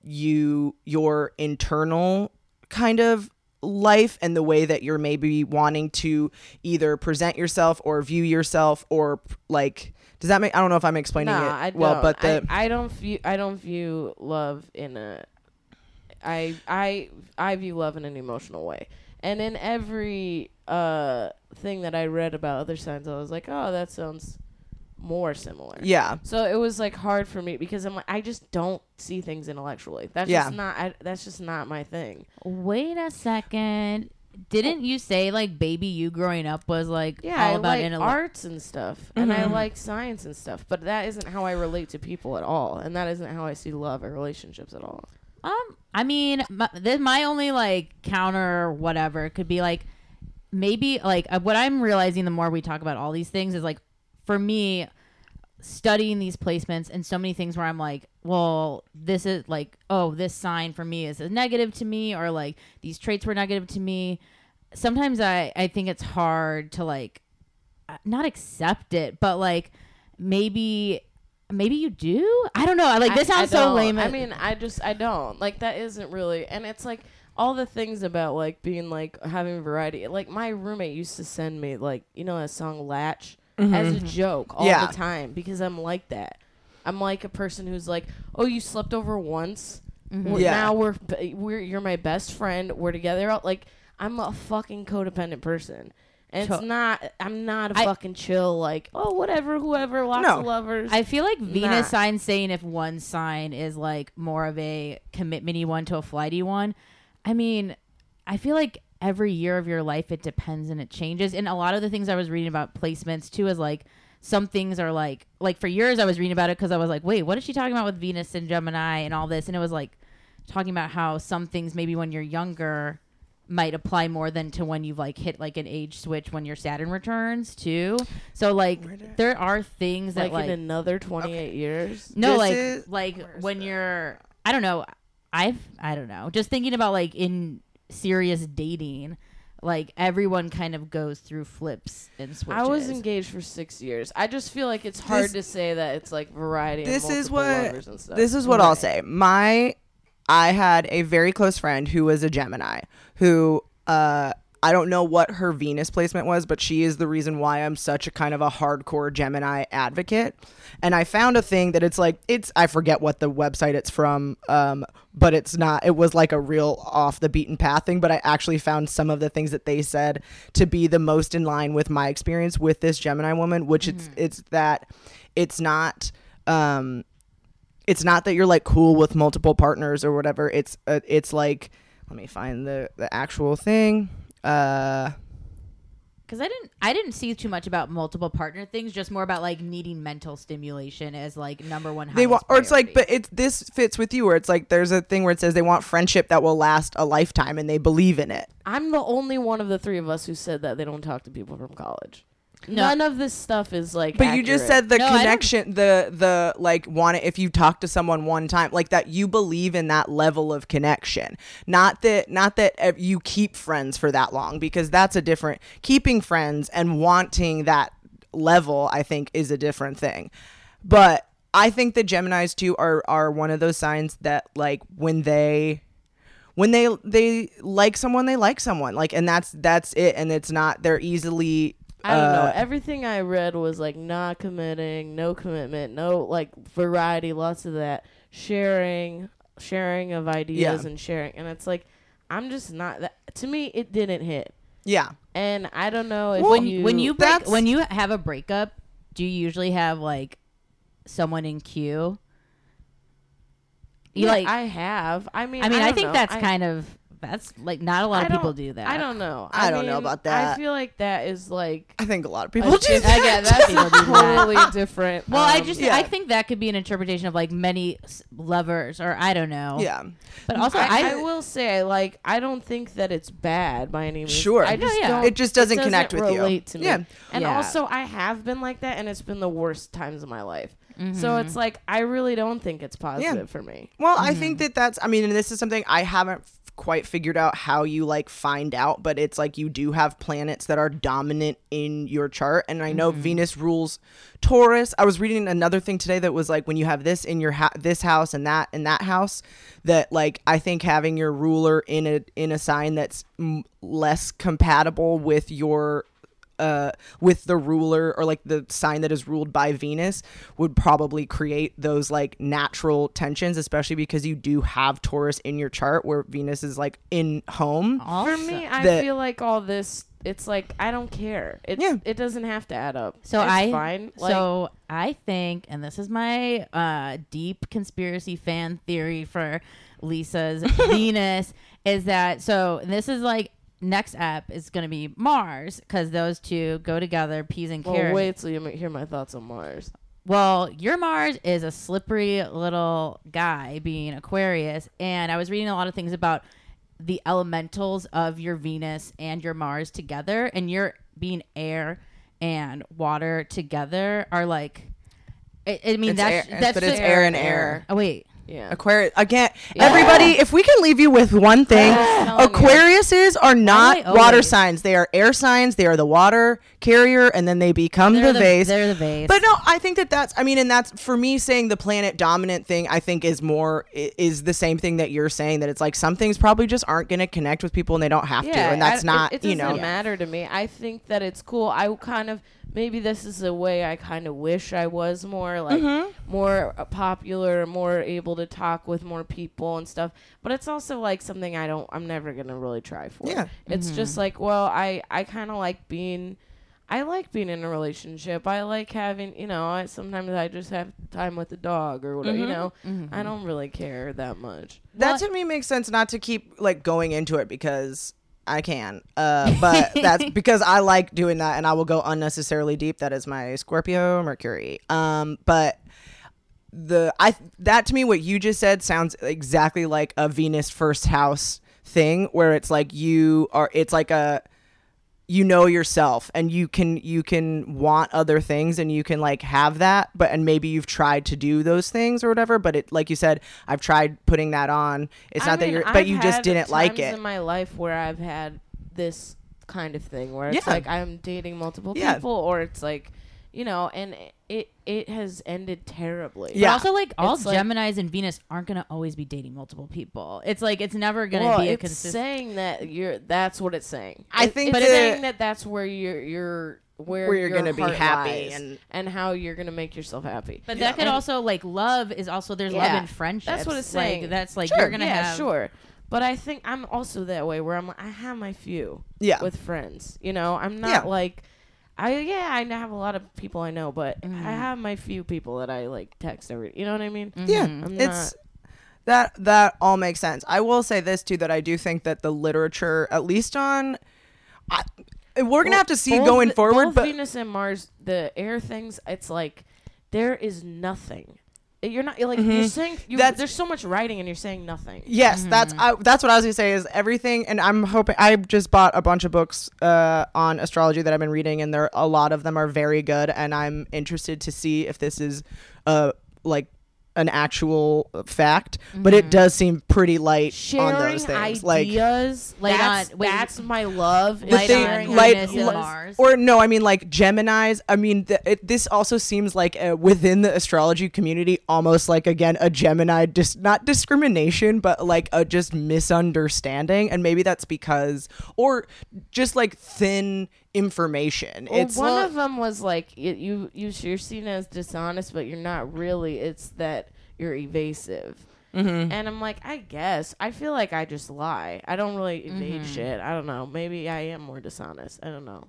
you your internal kind of life and the way that you're maybe wanting to either present yourself or view yourself or like does that make I don't know if I'm explaining nah, it I don't. well but the I, I don't view. I don't view love in a. I I I view love in an emotional way, and in every uh thing that I read about other signs, I was like, oh, that sounds more similar. Yeah. So it was like hard for me because I'm like I just don't see things intellectually. That's Yeah. just not I, that's just not my thing. Wait a second. Didn't you say like baby you growing up was like Yeah, all I about like intellect? arts and stuff, and I Mhm. like science and stuff, but that isn't how I relate to people at all, and that isn't how I see love or relationships at all. Um, I mean, my, this, my only like counter whatever could be like maybe like uh, what I'm realizing the more we talk about all these things is like for me studying these placements and so many things where I'm like, well, this is like, oh, this sign for me is a negative to me, or like these traits were negative to me. Sometimes I I think it's hard to like uh, not accept it, but like maybe maybe you do. I don't know. I like this I- I sounds so lame. I mean, I just I don't like that. Isn't really, and it's like all the things about like being like having variety. Like my roommate used to send me like you know that song Latch mm-hmm, as a mm-hmm. joke all Yeah. the time because I'm like that. I'm like a person who's like, oh, you slept over once. Mm-hmm. We're- Yeah. Now we're we're you're my best friend. We're together. Like I'm a fucking codependent person. And it's not. I'm not a I- fucking chill. Like, oh, whatever, whoever, lots No. of lovers. I feel like Nah. Venus sign saying if one sign is like more of a commitmenty one to a flighty one. I mean, I feel like every year of your life it depends and it changes. And a lot of the things I was reading about placements too is like some things are like like for years I was reading about it because I was like, wait, what is she talking about with Venus and Gemini and all this? And it was like talking about how some things maybe when you're younger might apply more than to when you've like hit like an age switch when your Saturn returns too. So like there are things that like, like in another 28 years. no, This like is- like when you're I don't know. I've I don't know. Just thinking about like in serious dating, like everyone kind of goes through flips and switches. I was engaged for six years. I just feel like it's hard This- to say that it's like variety. This and is what and stuff. this is what I'll say. My I had a very close friend who was a Gemini who uh I don't know what her Venus placement was, but she is the reason why I'm such a kind of a hardcore Gemini advocate. And I found a thing that it's like it's I forget what the website it's from, um, but it's not. It was like a real off the beaten path thing. But I actually found some of the things that they said to be the most in line with my experience with this Gemini woman, which it's it's that it's not. Um, it's not that you're like cool with multiple partners or whatever. It's uh, it's like let me find the the actual thing. Uh because I didn't I didn't see too much about multiple partner things, just more about like needing mental stimulation as like number one. they want highest or it's like but it's this fits with you where it's like there's a thing where it says they want friendship that will last a lifetime and they believe in it. I'm the only one of the three of us who said that they don't talk to people from college. No. None of this stuff is like. But you just said the No, connection, the the like want it if you talk to someone one time, like that you believe in that level of connection. Not that not that you keep friends for that long because that's a different keeping friends and wanting that level. I think is a different thing. But I think the Gemini's too are are one of those signs that like when they when they they like someone they like someone like and that's that's it and it's not they're easily I don't know. uh, Everything I read was like not committing, no commitment, no like variety, lots of that sharing, sharing of ideas Yeah. and sharing, and it's like I'm just not that. To me, it didn't hit, yeah and I don't know if when you when you break, when you have a breakup, do you usually have like someone in queue? You yeah, like I have. I mean, I mean, I, don't think know. that's I- kind of that's like not a lot of people don't- that. I don't know. I don't know about that. I feel like that is like. I think a lot of a people do diff- that. Again, that's People do totally different. Well, I um, just yeah. I think that could be an interpretation of like many lovers or I don't know. Yeah. But also I, I, I will say, like, I don't think that it's bad by any means. Sure. I No, just yeah. don't. It just doesn't connect with you. relate To me. Yeah. And Yeah. also, I have been like that, and it's been the worst times of my life. Mm-hmm. So it's like I really don't think it's positive for me. Well, I think that that's. I mean, and this is something I haven't f- quite figured out how you like find out, but it's like you do have planets that are dominant in your chart, and I know mm-hmm. Venus rules Taurus. I was reading another thing today that was like when you have this in your ha- this house and that in that house, that like I think having your ruler in a in a sign that's m- less compatible with your uh, with the ruler or like the sign that is ruled by Venus would probably create those like natural tensions, especially because you do have Taurus in your chart where Venus is like in home. For me, I The- feel like all this it's like I don't care. It Yeah. it doesn't have to add up. So It's I fine. Like, so I think, and this is my uh, deep conspiracy fan theory for Lisa's Venus, is that so this is like next app is going to be Mars because those two go together, peas and well, carrots. wait till you ma- hear my thoughts on Mars. Well, your Mars is a slippery little guy being Aquarius. And I was reading a lot of things about the elementals of your Venus and your Mars together. And your being air and water together are like, I, I mean, It's that's, air- that's but it's air and air. Oh, wait. Yeah. Aquarius again. Everybody, if we can leave you with one thing. Aquariuses are not water signs. They are air signs. They are the water carrier, and then they become They're the, vase. They're the vase. But no, I think that that's. I mean, and that's for me saying the planet dominant thing. I think is more is the same thing that you're saying that it's like some things probably just aren't going to connect with people and they don't have to, and that's I- not It, it you doesn't know. matter to me. I think that it's cool. I kind of maybe this is a way I kind of wish I was more like Mm-hmm. more uh, popular, more able to talk with more people and stuff. But it's also like something I don't. I'm never gonna really try for. Yeah. It's just like well, I I kind of like being. I like being in a relationship. I like having, you know, I sometimes I just have time with the dog or whatever, you know. I don't really care that much. that to me makes sense not to keep like going into it because I can. Uh, but that's because I like doing that and I will go unnecessarily deep. That is my Scorpio Mercury. Um, but the I that to me what you just said sounds exactly like a Venus first house thing where it's like you are it's like a you know yourself and you can you can want other things and you can like have that but and maybe you've tried to do those things or whatever but it like you said I've tried putting that on it's I not that you're but I've you just didn't like times it in my life where I've had this kind of thing where it's Yeah. like I'm dating multiple Yeah. people or it's like you know and it it has ended terribly. But Yeah. also, like all It's like- Geminis and Venus aren't gonna always be dating multiple people. It's like it's never gonna well, be a it's consistent. saying that you're. That's what it's saying. I It- think it's the- saying that that's where you're you're where, Where you're your gonna be happy and- and how you're gonna make yourself happy. But Yeah. that could And- also like love is also there's love Yeah. and friendship. That's what it's Like, saying. that's like Sure. you're gonna yeah, have sure. But I think I'm also that way where I'm like, I have my few Yeah. with friends. You know, I'm not Yeah. like I yeah, I have a lot of people I know, but Mm-hmm. I have my few people that I like text every. You know what I mean? Yeah, Mm-hmm. I'm it's that that all makes sense. I will say this too that I do think that the literature, at least on, I, we're gonna have to see Both going the- forward. both But Venus and Mars, the air things, it's like there is nothing. You're not you're like you're saying you, Mm-hmm. That's- there's so much writing and you're saying nothing. yes, that's I, that's what I was gonna say is everything. And I'm hoping I just bought a bunch of books uh, on astrology that I've been reading, and there a lot of them are very good. And I'm interested to see if this is uh like an actual fact. But it does seem pretty light Sharing on those things. like ideas, Light that's, on- wait, that's my love. is the Light thing, sharing light, Uranus li- Mars. or no, I mean like Gemini's. I mean, th- it, this also seems like uh, within the astrology community, almost like again a Gemini, dis- not discrimination, but like a just misunderstanding, and maybe that's because, or just like thin information. Well, it's one not- of them was like you you you're seen as dishonest, but you're not really. It's that you're evasive. Mm-hmm. And I'm like, I guess I feel like I just lie. I don't really evade Mm-hmm. shit. I don't know. Maybe I am more dishonest. I don't know.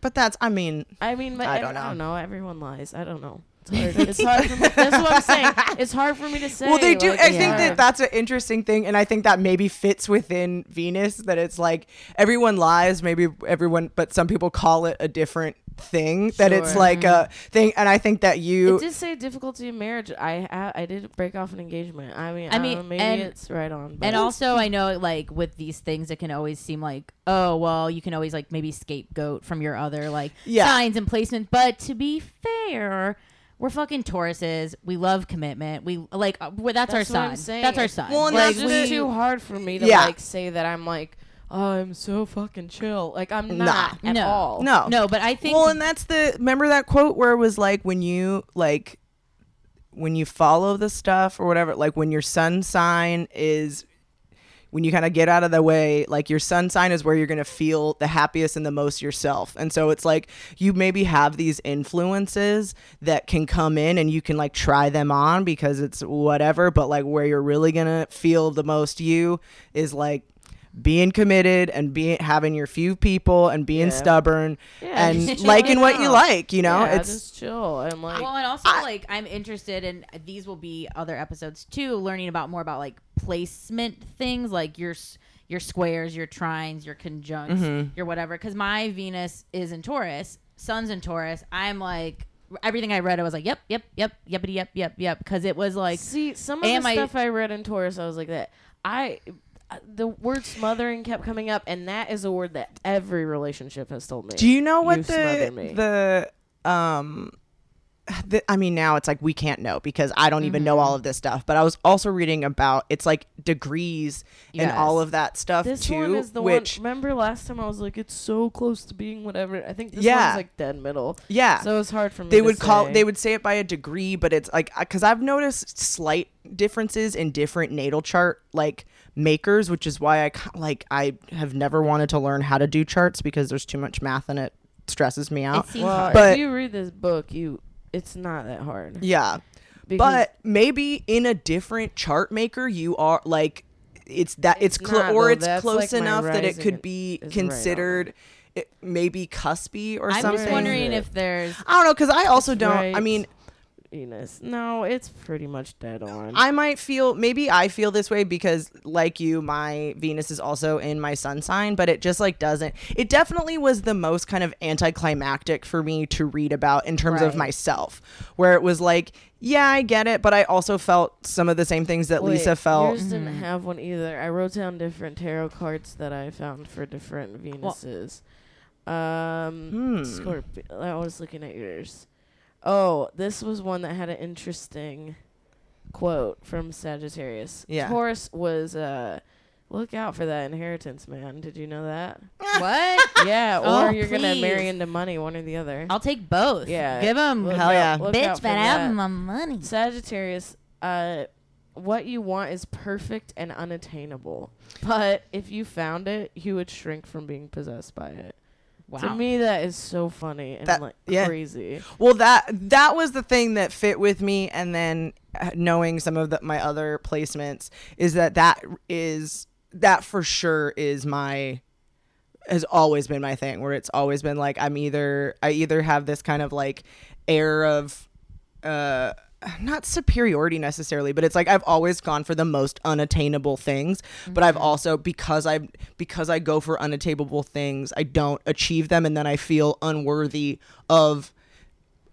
but that's. I mean, I mean, but I I don't don't, know. know. Everyone lies. I don't know. It's hard. it's hard for me. That's what I'm saying. It's hard for me to say. well, they do. like, I it's think that that's an interesting thing, and I think that maybe fits within Venus. That it's like everyone lies, maybe everyone, but some people call it a different thing. That it's like a thing, and I think that you. It did say difficulty in marriage. I I, I did break off an engagement. I mean, I I, mean, mean, maybe and- it's right on. But And also, I know like with these things, it can always seem like, oh, well, you can always like maybe scapegoat from your other like Yeah. signs and placements. But to be fair, we're fucking Tauruses. We love commitment. We like uh, well, that's, That's our what I'm That's our It's- son. Well, and like it's that's just we- too hard for me to Yeah. like say that I'm like oh, I'm so fucking chill. Like I'm Nah. not at No. all. no, no, but I think Well, and that's the remember that quote where it was like when you like when you follow the stuff or whatever, like when your sun sign is when you kind of get out of the way, like your sun sign is where you're going to feel the happiest and the most yourself. And so it's like you maybe have these influences that can come in and you can like try them on because it's whatever, but like where you're really going to feel the most you is like being committed and being having your few people and being Yeah. stubborn Yeah, and liking chill what you like, you know? yeah, it's just chill and like well, and also I- like I'm interested in these will be other episodes too, learning about more about like placement things, like your your squares, your trines, your conjuncts, Mm-hmm. your whatever. Because my Venus is in Taurus, Sun's in Taurus. I'm like everything I read, I was like, yep, yep, yep, yepity, yep, yep, yep, because it was like see some of the my- stuff I read in Taurus, I was like that. I uh, the word smothering kept coming up, and that is a word that every relationship has told me. Do you know what You the the um the, I mean now it's like we can't know because I don't even know Mm-hmm. all of this stuff, but I was also reading about it's like degrees and all of that stuff this too, one is the which one. Remember last time I was like, it's so close to being whatever. I think this Yeah. one's like dead middle. yeah. So it's hard for me. they to would call say. they would say it by a degree but it's like because i've noticed slight differences in different natal chart like makers which is why i like i have never wanted to learn how to do charts because there's too much math and it stresses me out it seems Well, hard. But- if you read this book, you it's not that hard. yeah Because but maybe in a different chart maker you are like it's that it's, It's clo- not, or though. it's close like, enough that it could be is right considered it, maybe cuspy or something. I'm just wondering if there's i don't know because i also It's don't i mean Venus. No, it's pretty much dead on. I might feel maybe I feel this way because like you my Venus is also in my sun sign but it just like doesn't it definitely was the most kind of anticlimactic for me to read about in terms of myself where it was like yeah I get it but I also felt some of the same things that Wait, Lisa felt Yours didn't have one either. I wrote down different tarot cards that I found for different Venuses. um, Hmm. Scorpio. I was looking at yours. Oh, this was one that had an interesting quote from Sagittarius. Yeah. Taurus was uh, look out for that inheritance, man. Did you know that? what? yeah, or Oh, you're gonna marry into money, one or the other. I'll take both. Yeah. give them Look Hell out- yeah. bitch, for but I have my money. Sagittarius, uh, what you want is perfect and unattainable. But if you found it, you would shrink from being possessed by it. Wow. To me, that is so funny and That- like yeah. crazy. Well, that that was the thing that fit with me, and then uh, knowing some of the, my other placements is that that is that for sure is my has always been my thing. Where it's always been like I'm either I either have this kind of like air of uh not superiority necessarily but it's like i've always gone for the most unattainable things but i've also because i because i go for unattainable things i don't achieve them and then i feel unworthy of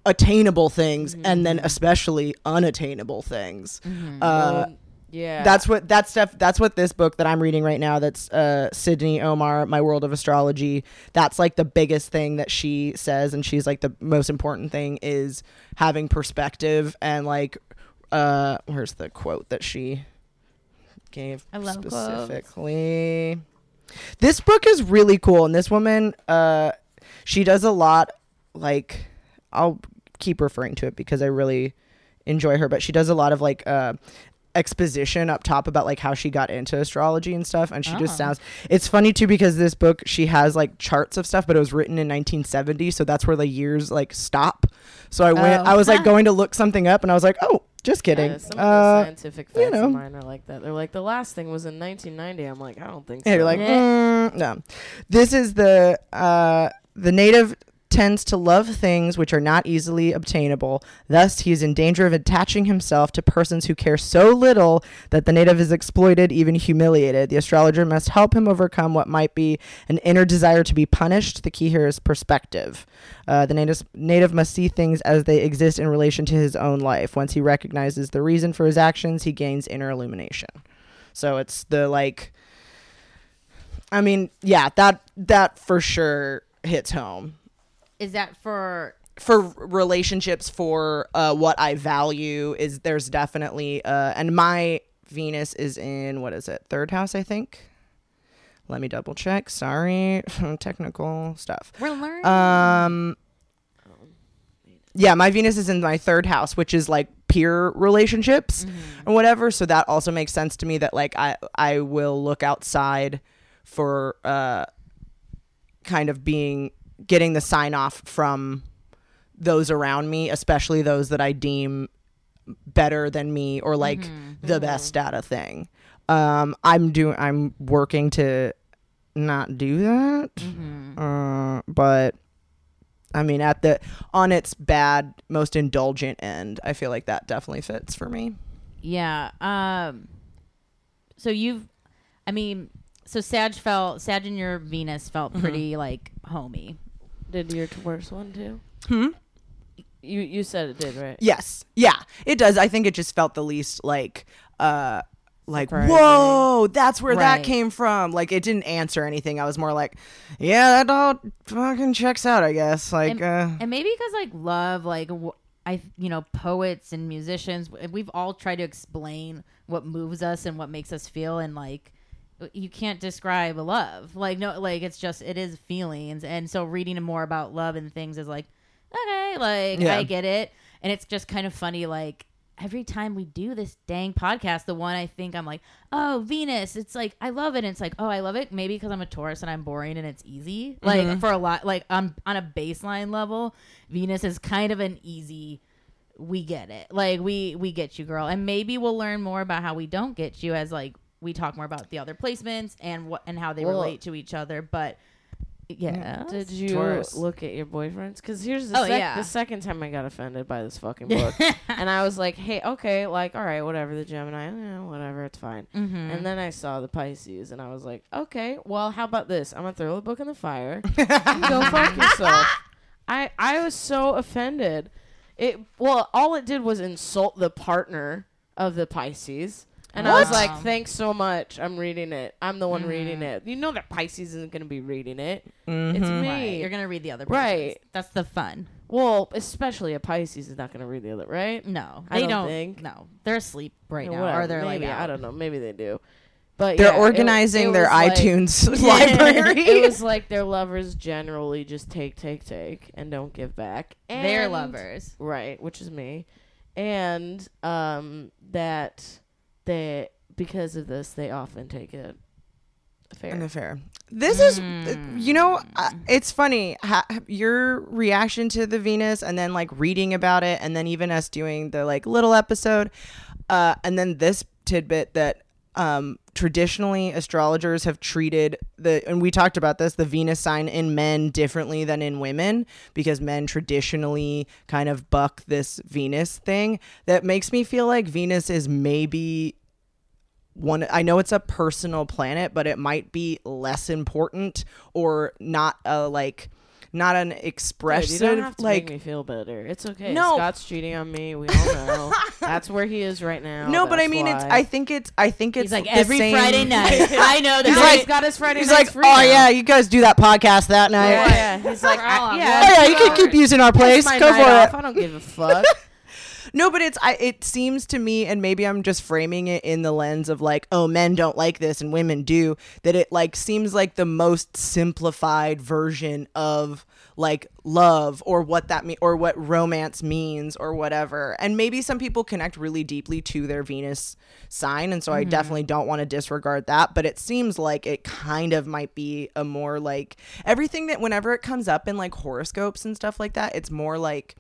attainable things and then especially unattainable things. Uh Um, yeah, that's what that stuff that's what this book that i'm reading right now that's uh sydney omarr my world of astrology that's like the biggest thing that she says and she's like the most important thing is having perspective and like uh where's the quote that she gave I love quotes. specifically this book is really cool and this woman uh she does a lot like i'll keep referring to it because i really enjoy her but she does a lot of like uh exposition up top about like how she got into astrology and stuff and she just Oh. sounds it's funny too because this book she has like charts of stuff but it was written in 1970 so that's where the years like stop so i went Oh. i was like going to look something up and i was like oh just kidding Yeah, some of uh the scientific facts you know. of mine are like that. They're like the last thing was in 1990. I'm like, I don't think so. Yeah, you're like, mm, no. This is the uh, the native tends to love things which are not easily obtainable. Thus, he is in danger of attaching himself to persons who care so little that the native is exploited, even humiliated. The astrologer must help him overcome what might be an inner desire to be punished. The key here is perspective. Uh, the native, native must see things as they exist in relation to his own life. Once he recognizes the reason for his actions, he gains inner illumination. So it's the like I mean, yeah, that that for sure hits home. Is that for For relationships for uh what I value is there's definitely uh and my Venus is in what is it? Third house, I think. Let me double check. Sorry, technical stuff. we're learning? Um yeah, my Venus is in my third house, which is like peer relationships and whatever. So that also makes sense to me that like I I will look outside for uh kind of being getting the sign off from those around me, especially those that I deem better than me or like the best at a thing. Um, I'm doing. I'm working to not do that. Mm-hmm. Uh, but I mean, at the on its bad, most indulgent end, I feel like that definitely fits for me. Yeah. Um. So you've, I mean, so Sag felt Sag and your Venus felt Mm-hmm. pretty like homey. Did your Taurus one too? Hmm. You you said it did, right? Yes. Yeah, it does. I think it just felt the least like uh like Surprising. whoa, that's where that came from. Like it didn't answer anything. I was more like, yeah, that all fucking checks out, I guess. Like and, uh and maybe because like love, like I, you know, poets and musicians, we've all tried to explain what moves us and what makes us feel, and like you can't describe love. Like no, like it's just it is feelings, and so reading more about love and things is like okay, like Yeah. I get it, and it's just kind of funny, like. Every time we do this dang podcast, the one I think I'm like, oh, Venus, it's like, I love it. And it's like, oh, I love it. Maybe because I'm a Taurus and I'm boring and it's easy. Like, for a lot, like, um, on a baseline level, Venus is kind of an easy we get it. Like we we get you, girl. And maybe we'll learn more about how we don't get you as like we talk more about the other placements and what and how they Well- relate to each other. But yeah. Did you Taurus. look at your boyfriends? Because here's the, Oh, sec- yeah. the second time I got offended by this fucking book, and I was like, "Hey, okay, like, all right, whatever." The Gemini, eh, whatever, it's fine. Mhm. And then I saw the Pisces, and I was like, "Okay, well, how about this? I'm gonna throw the book in the fire. and go fuck yourself." I I was so offended. It well, all it did was insult the partner of the Pisces. And I was What? like, thanks so much. I'm reading it. I'm the one reading Mhm. it. You know that Pisces isn't going to be reading it. It's mhm. me. Right. You're gonna read the other Right. That's the fun. Well, especially a Pisces is not going to read the other, right? No. I They don't think. No. They're asleep right Yeah, now. whatever. Or they're maybe, like out. I don't know. Maybe they do. But They're yeah, it- organizing it their was like- iTunes library. it was like their lovers generally just take, take, take, and don't give back. They're lovers. right? Which is me, and um, that they because of this they often take it fair. an affair. This is, Mm. you know, uh, it's funny ha- your reaction to the Venus, and then like reading about it, and then even us doing the like little episode, uh, and then this tidbit that um, traditionally astrologers have treated the, and we talked about this, the Venus sign in men differently than in women because men traditionally kind of buck this Venus thing. That makes me feel like Venus is maybe one I know it's a personal planet, but it might be less important or not a like not an Dude, expressive you don't have to like make me feel better. It's okay. No. Scott's cheating on me. We all know. That's where he is right now. no, but I That's mean it's. I think it's I think it's He's like the every same- Friday night. I know that He's like- he's got his Friday He's like, free "Oh now." yeah, you guys do that podcast that night." yeah, yeah. He's like, We're I, on yeah, Oh yeah, you can keep using our place. That's Go for it. I don't give a fuck. No, but it's I it seems to me and maybe I'm just framing it in the lens of like, oh, men don't like this and women do, that it like seems like the most simplified version of like love or what that mean or what romance means or whatever. And maybe some people connect really deeply to their Venus sign and so I mm-hmm. definitely don't want to disregard that, but it seems like it kind of might be a more like everything that whenever it comes up in like horoscopes and stuff like that, it's more like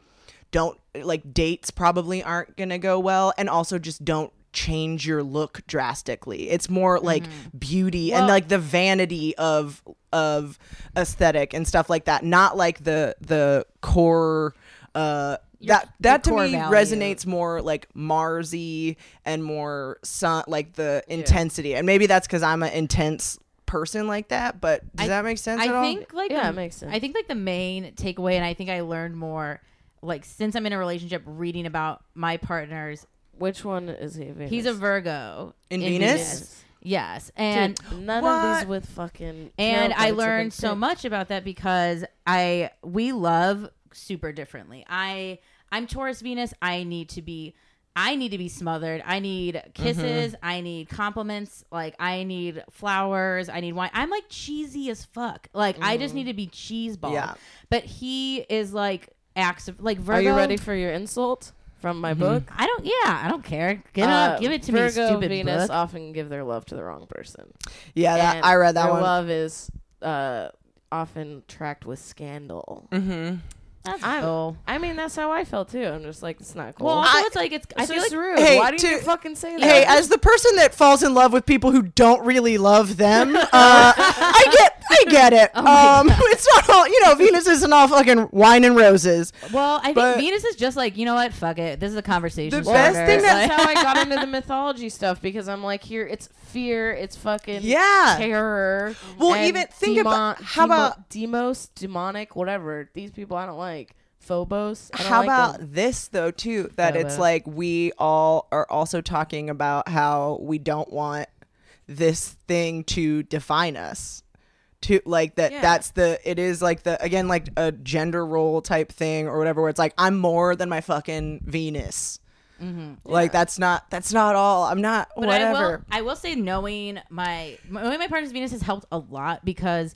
don't like dates probably aren't gonna go well and also just don't change your look drastically it's more like beauty and like the vanity of of aesthetic and stuff like that not like the the core uh Your- that that to me value. resonates more like marsy and more sun like the intensity and maybe that's because i'm an intense person like that but does I- that make sense at I all think like Yeah, the- it makes sense. I think like the main takeaway, and I think I learned more like since I'm in a relationship, reading about my partners. Which one is he? Venus? He's a Virgo In Venus? Yes, Dude, and none of these with fucking. and I cards have been learned so picked. much about that because I we love super differently. I I'm Taurus Venus. I need to be I need to be smothered. I need kisses. Mm-hmm. I need compliments. Like I need flowers. I need wine. I'm like cheesy as fuck. Like I just mm. need to be cheese ball. Yeah. But he is like acts of like Virgo. Are you ready for your insult from my book? I don't. Yeah, I don't care. Get Uh, up. Give it to Virgo, me, stupid Venus book. often give their love to the wrong person. yeah that, i read that their one love is uh, often tracked with scandal. mm-hmm That's I'm- cool. I mean, that's how I felt too. I'm just like, it's not cool. Well, also I- it's like it's. I it's feel just like rude. Hey, Why do you fucking say that? Hey, as the person that falls in love with people who don't really love them, uh, I get, I get it. Oh um, it's not all, you know, Venus isn't all fucking wine and roses. Well, I think Venus is just like you know what? Fuck it. This is a conversation. The Well, best thing that's how I got into the mythology stuff because I'm like, here, it's fear, it's fucking Yeah. terror. Well, even think about- how demo- about- Deimos, demonic, whatever. These people I don't like. Phobos. How like about them. this though too? That it's like we all are also talking about how we don't want this thing to define us. To like that Yeah. that's the it is like the again like a gender role type thing or whatever where it's like I'm more than my fucking Venus. Mm-hmm. Like that's not that's not all. I'm not But I will, whatever. I will say knowing my knowing my partner's Venus has helped a lot because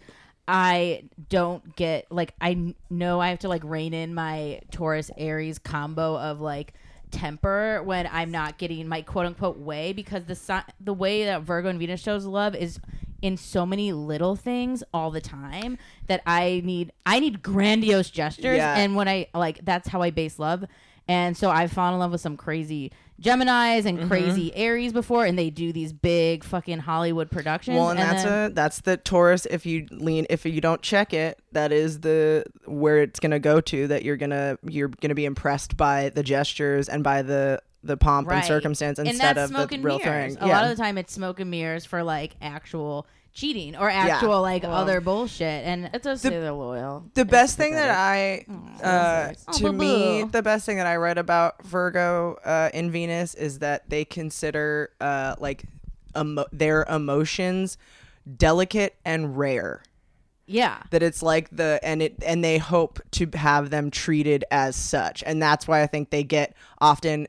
I don't get like I know I have to like rein in my Taurus Aries combo of like temper when I'm not getting my quote unquote way because the si- the way that Virgo and Venus shows love is in so many little things all the time that I need I need grandiose gestures Yeah. and when I like that's how I base love and so I've fallen in love with some crazy Geminis Mm-hmm. and crazy Aries before and they do these big fucking Hollywood productions Well, and, that's then- a that's the Taurus. If you lean, if you don't check it, that is the where it's gonna go to. That you're gonna you're gonna be impressed by the gestures and by the the pomp and circumstance and instead of the real mirrors. thing. A yeah. lot of the time, it's smoke and mirrors for like actual cheating or actual like Well, other bullshit. And It does The- say they're loyal. the best thing that pathetic. I, uh, nice. Oh, to boo-boo. me, the best thing that I read about Virgo uh, in Venus is that they consider uh, like emo- their emotions delicate and rare. yeah, that it's like the and it and they hope to have them treated as such and that's why i think they get often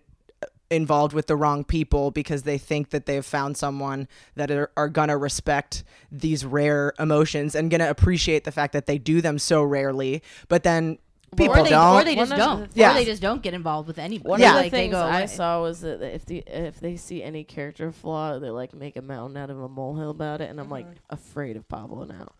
involved with the wrong people because they think that they've found someone that are, are gonna respect these rare emotions and gonna appreciate the fact that they do them so rarely but then people or they, don't or they just don't, the Yeah. or they just don't get involved with anybody. One Yeah. of the like they things go I away. saw was that if the if they see any character flaw, they like make a mountain out of a molehill about it, and I'm like mm-hmm. afraid of Pablo now.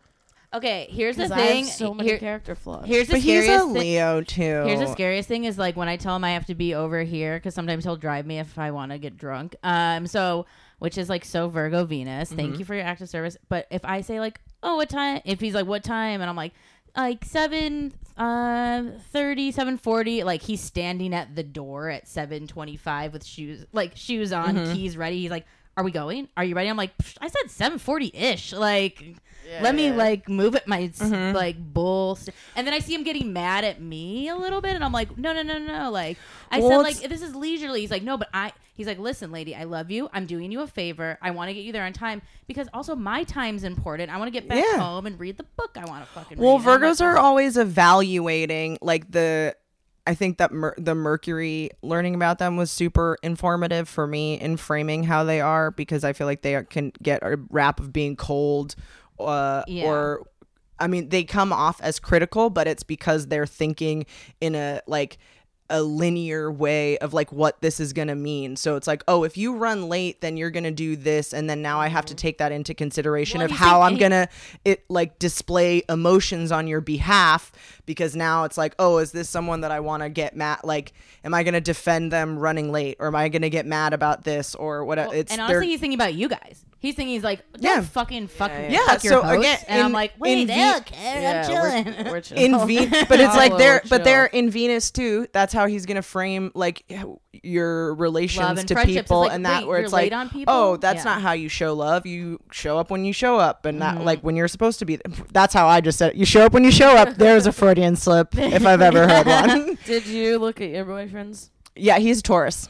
Okay, here's the 'Cause I thing. have so many Here- character flaws. here's the but he's scariest a thing. leo too Here's the scariest thing is like when I tell him I have to be over here because sometimes he'll drive me if I want to get drunk. Um, so which is like so Virgo Venus. Mm-hmm. Thank you for your active service. But if I say like, oh, what time? If he's like, what time? And I'm like, like seven, uh, thirty, seven forty. Like he's standing at the door at seven twenty-five with shoes, like shoes on, Mm-hmm. keys ready. He's like. Are we going? Are you ready? I'm like, "Psh, I said 740 ish. Like, let me like move it my Mm-hmm. like bull st- and then i see him getting mad at me a little bit and i'm like no no no no like i Well, said like this is leisurely he's like no but i he's like listen lady i love you i'm doing you a favor i want to get you there on time because also my time's important i want to get back Yeah. home and read the book i want to fucking Well, read. And Virgos are "Oh, always evaluating like the I think that mer- the Mercury learning about them was super informative for me in framing how they are because I feel like they are, can get a rap of being cold uh, Yeah. or I mean they come off as critical but it's because they're thinking in a like a linear way of like what this is going to mean. So it's like, oh, if you run late, then you're going to do this and then now I have to take that into consideration Well, of how I'm going to it like display emotions on your behalf because now it's like, oh, is this someone that I want to get mad like am I going to defend them running late or am I going to get mad about this or whatever? well, it's and honestly he's thinking about you guys he's thinking he's like don't Yeah. fucking fuck, Yeah, yeah. fuck your So host. again, and i'm like wait in they V- don't care yeah, i'm chilling We're, we're chilling. in Venus, but it's like they're we're but they're in Venus too. That's how he's gonna frame like your relations to people like, and that wait, where it's like, on oh, that's Yeah. not how you show love. You show up when you show up, and Mm-hmm. not like when you're supposed to be. That's how I just said it. You show up when you show up. There's a Freudian slip if I've ever heard one. Did you look at your boyfriends? yeah, he's a Taurus.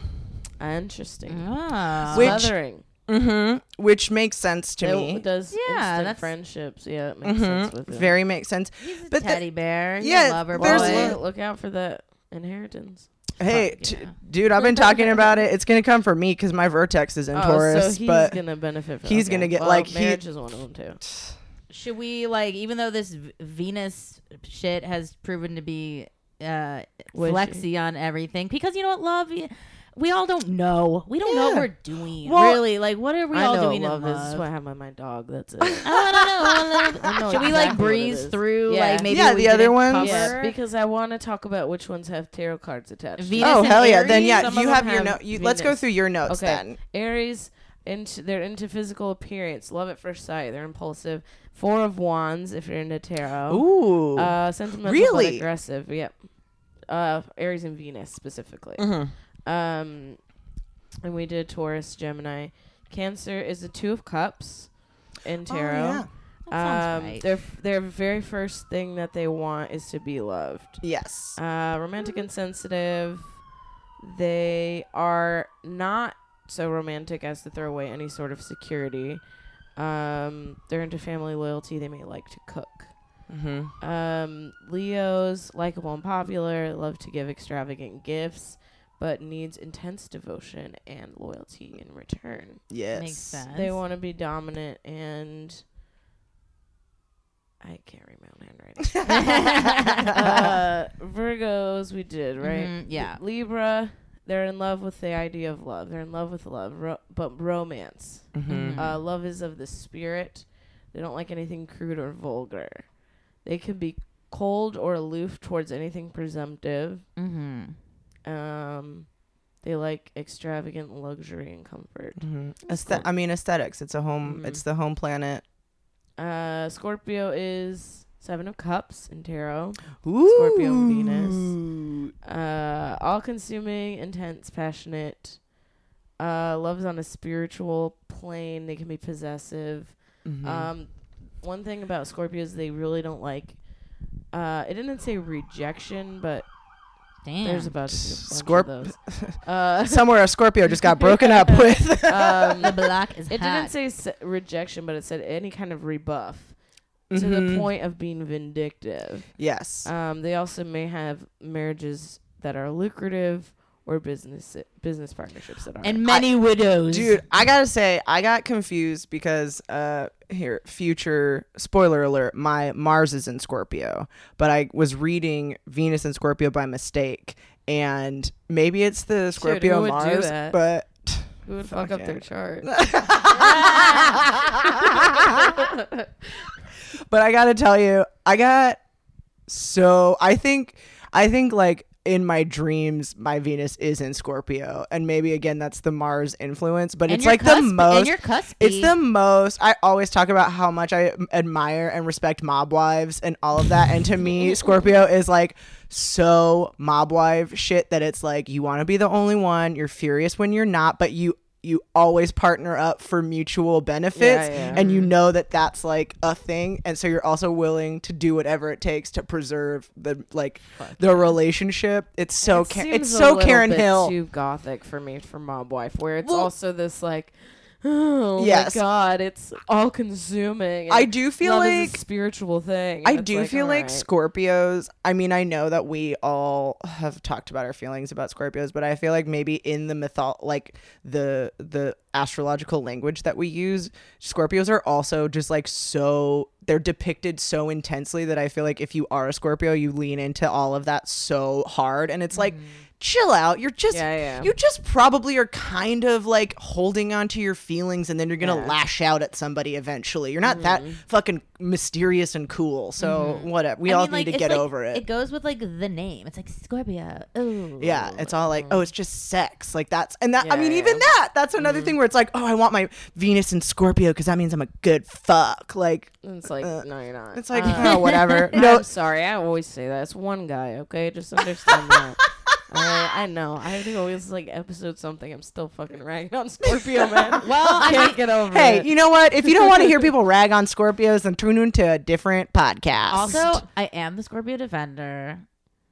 Interesting. Ah. Which- Mothering. Mm-hmm. Which makes sense to me. it me. does Yeah, instant that's- friendships. Yeah, it makes Mhm. sense with it. Very makes sense. He's a But the- teddy bear. He's yeah, a lover there's boy. look, look out for the inheritance. Hey, Fuck, t- yeah. dude, I've been talking about it. It's gonna come for me because my vertex is in oh, Taurus, so he's but gonna benefit. From he's okay. gonna get, Well, like, he- marriage is one of them too. Should we like, even though this Venus shit has proven to be uh, flexy on everything, because you know what, love. y- we all don't know. We don't know what we're doing. Well, really, like what are we I all know doing what love in is. love? That's why I have my, my dog. That's it. I don't know. I know Should we like exactly what it breeze is. through? Yeah. Like maybe Yeah, we the other didn't ones- cover? yeah, because I want to talk about which ones have tarot cards attached. to Venus them. oh and hell yeah! Then Aries? yeah, Some of you them have your have note. You, let's go Venus. through your notes Okay. then. Aries, into they're into physical appearance, love at first sight. They're impulsive. Four of Wands, if you're into tarot. Ooh. Uh, sentimental but Really? aggressive. Yep. Uh, Aries and Venus specifically. Um, and we did Taurus, Gemini, Cancer is the Two of Cups in tarot. Oh, tarot. yeah. That sounds um, right. their their very first thing that they want is to be loved. Yes. Uh, romantic and sensitive. They are not so romantic as to throw away any sort of security. Um, they're into family loyalty. They may like to cook. Mm-hmm. Um, Leos, likable and popular, love to give extravagant gifts, but needs intense devotion and loyalty in return. Yes. Makes sense. They want to be dominant and. I can't read my own handwriting. uh, Virgos, we did, right? Mhm, yeah. Libra, they're in love with the idea of love. They're in love with love, ro- but romance. Mm-hmm. Uh, love is of the spirit. They don't like anything crude or vulgar. They can be cold or aloof towards anything presumptive. Mm-hmm. Um, they like extravagant luxury and comfort. Mm-hmm. Aesthet- I mean aesthetics. It's a home. Mhm. It's the home planet. Uh, Scorpio is Seven of Cups in tarot. Ooh. Scorpio and Venus. Uh, all-consuming, intense, passionate. Uh, loves on a spiritual plane. They can be possessive. Mhm. Um, one thing about Scorpios, they really don't like. Uh, it didn't say rejection, but Damn. there's about to be a bunch Scorp- of those. Uh, Somewhere a Scorpio just got broken up with. um, the block is it hot. didn't say se- rejection, but it said any kind of rebuff to the Mhm. point of being vindictive. Yes. Um, they also may have marriages that are lucrative or business business partnerships that are. and many widows. Dude, I gotta say, I got confused because uh here, future spoiler alert, my Mars is in Scorpio, but I was reading Venus in Scorpio by mistake, and maybe it's the Scorpio would do Mars, that? but who would fuck, fuck up their chart? but I gotta tell you, I got so I think I think like in my dreams, my Venus is in Scorpio, and maybe again that's the Mars influence, but And it's like the most. And your cuspy. It's the most. I always talk about how much I admire and respect mob wives and all of that. And to me, Scorpio is like so mob wife shit that it's like you want to be the only one. You're furious when you're not, but you you always partner up for mutual benefits, yeah. and you mm-hmm. know that that's like a thing. And so you're also willing to do whatever it takes to preserve the like the relationship. It's so It Ka- seems it's so Karen Hill. Too gothic for me for mob wife, where it's Well- also this like, oh Yes. my god, it's all consuming. I do feel like a spiritual thing. I do feel like alright. Scorpios. I mean, I know that we all have talked about our feelings about Scorpios, but I feel like maybe in the mytho, like the the astrological language that we use, Scorpios are also just like so they're depicted so intensely that I feel like if you are a Scorpio, you lean into all of that so hard, and it's like. Mm. Chill out. You're just Yeah, yeah. you just probably are kind of like holding on to your feelings and then you're gonna Yeah. lash out at somebody eventually. You're not that fucking mysterious and cool. So whatever. We I all mean, need like, to get like- over it. It goes with like the name. It's like Scorpio. Ooh. yeah, it's all like, oh, it's just sex. Like that's and that I mean, even that, that's another thing where it's like, oh, I want my Venus and Scorpio because that means I'm a good fuck. Like it's like, uh, no, you're not. it's like, Uh, oh, whatever. no, no, I'm sorry. I always say that. It's one guy, okay? Just understand that. Alright, I know. I think always like episode something. I'm still fucking ragging on Scorpio, man. Well, I can't mean, get over hey, it. you know what? If you don't want to hear people rag on Scorpios, then tune into a different podcast. Also, I am the Scorpio defender,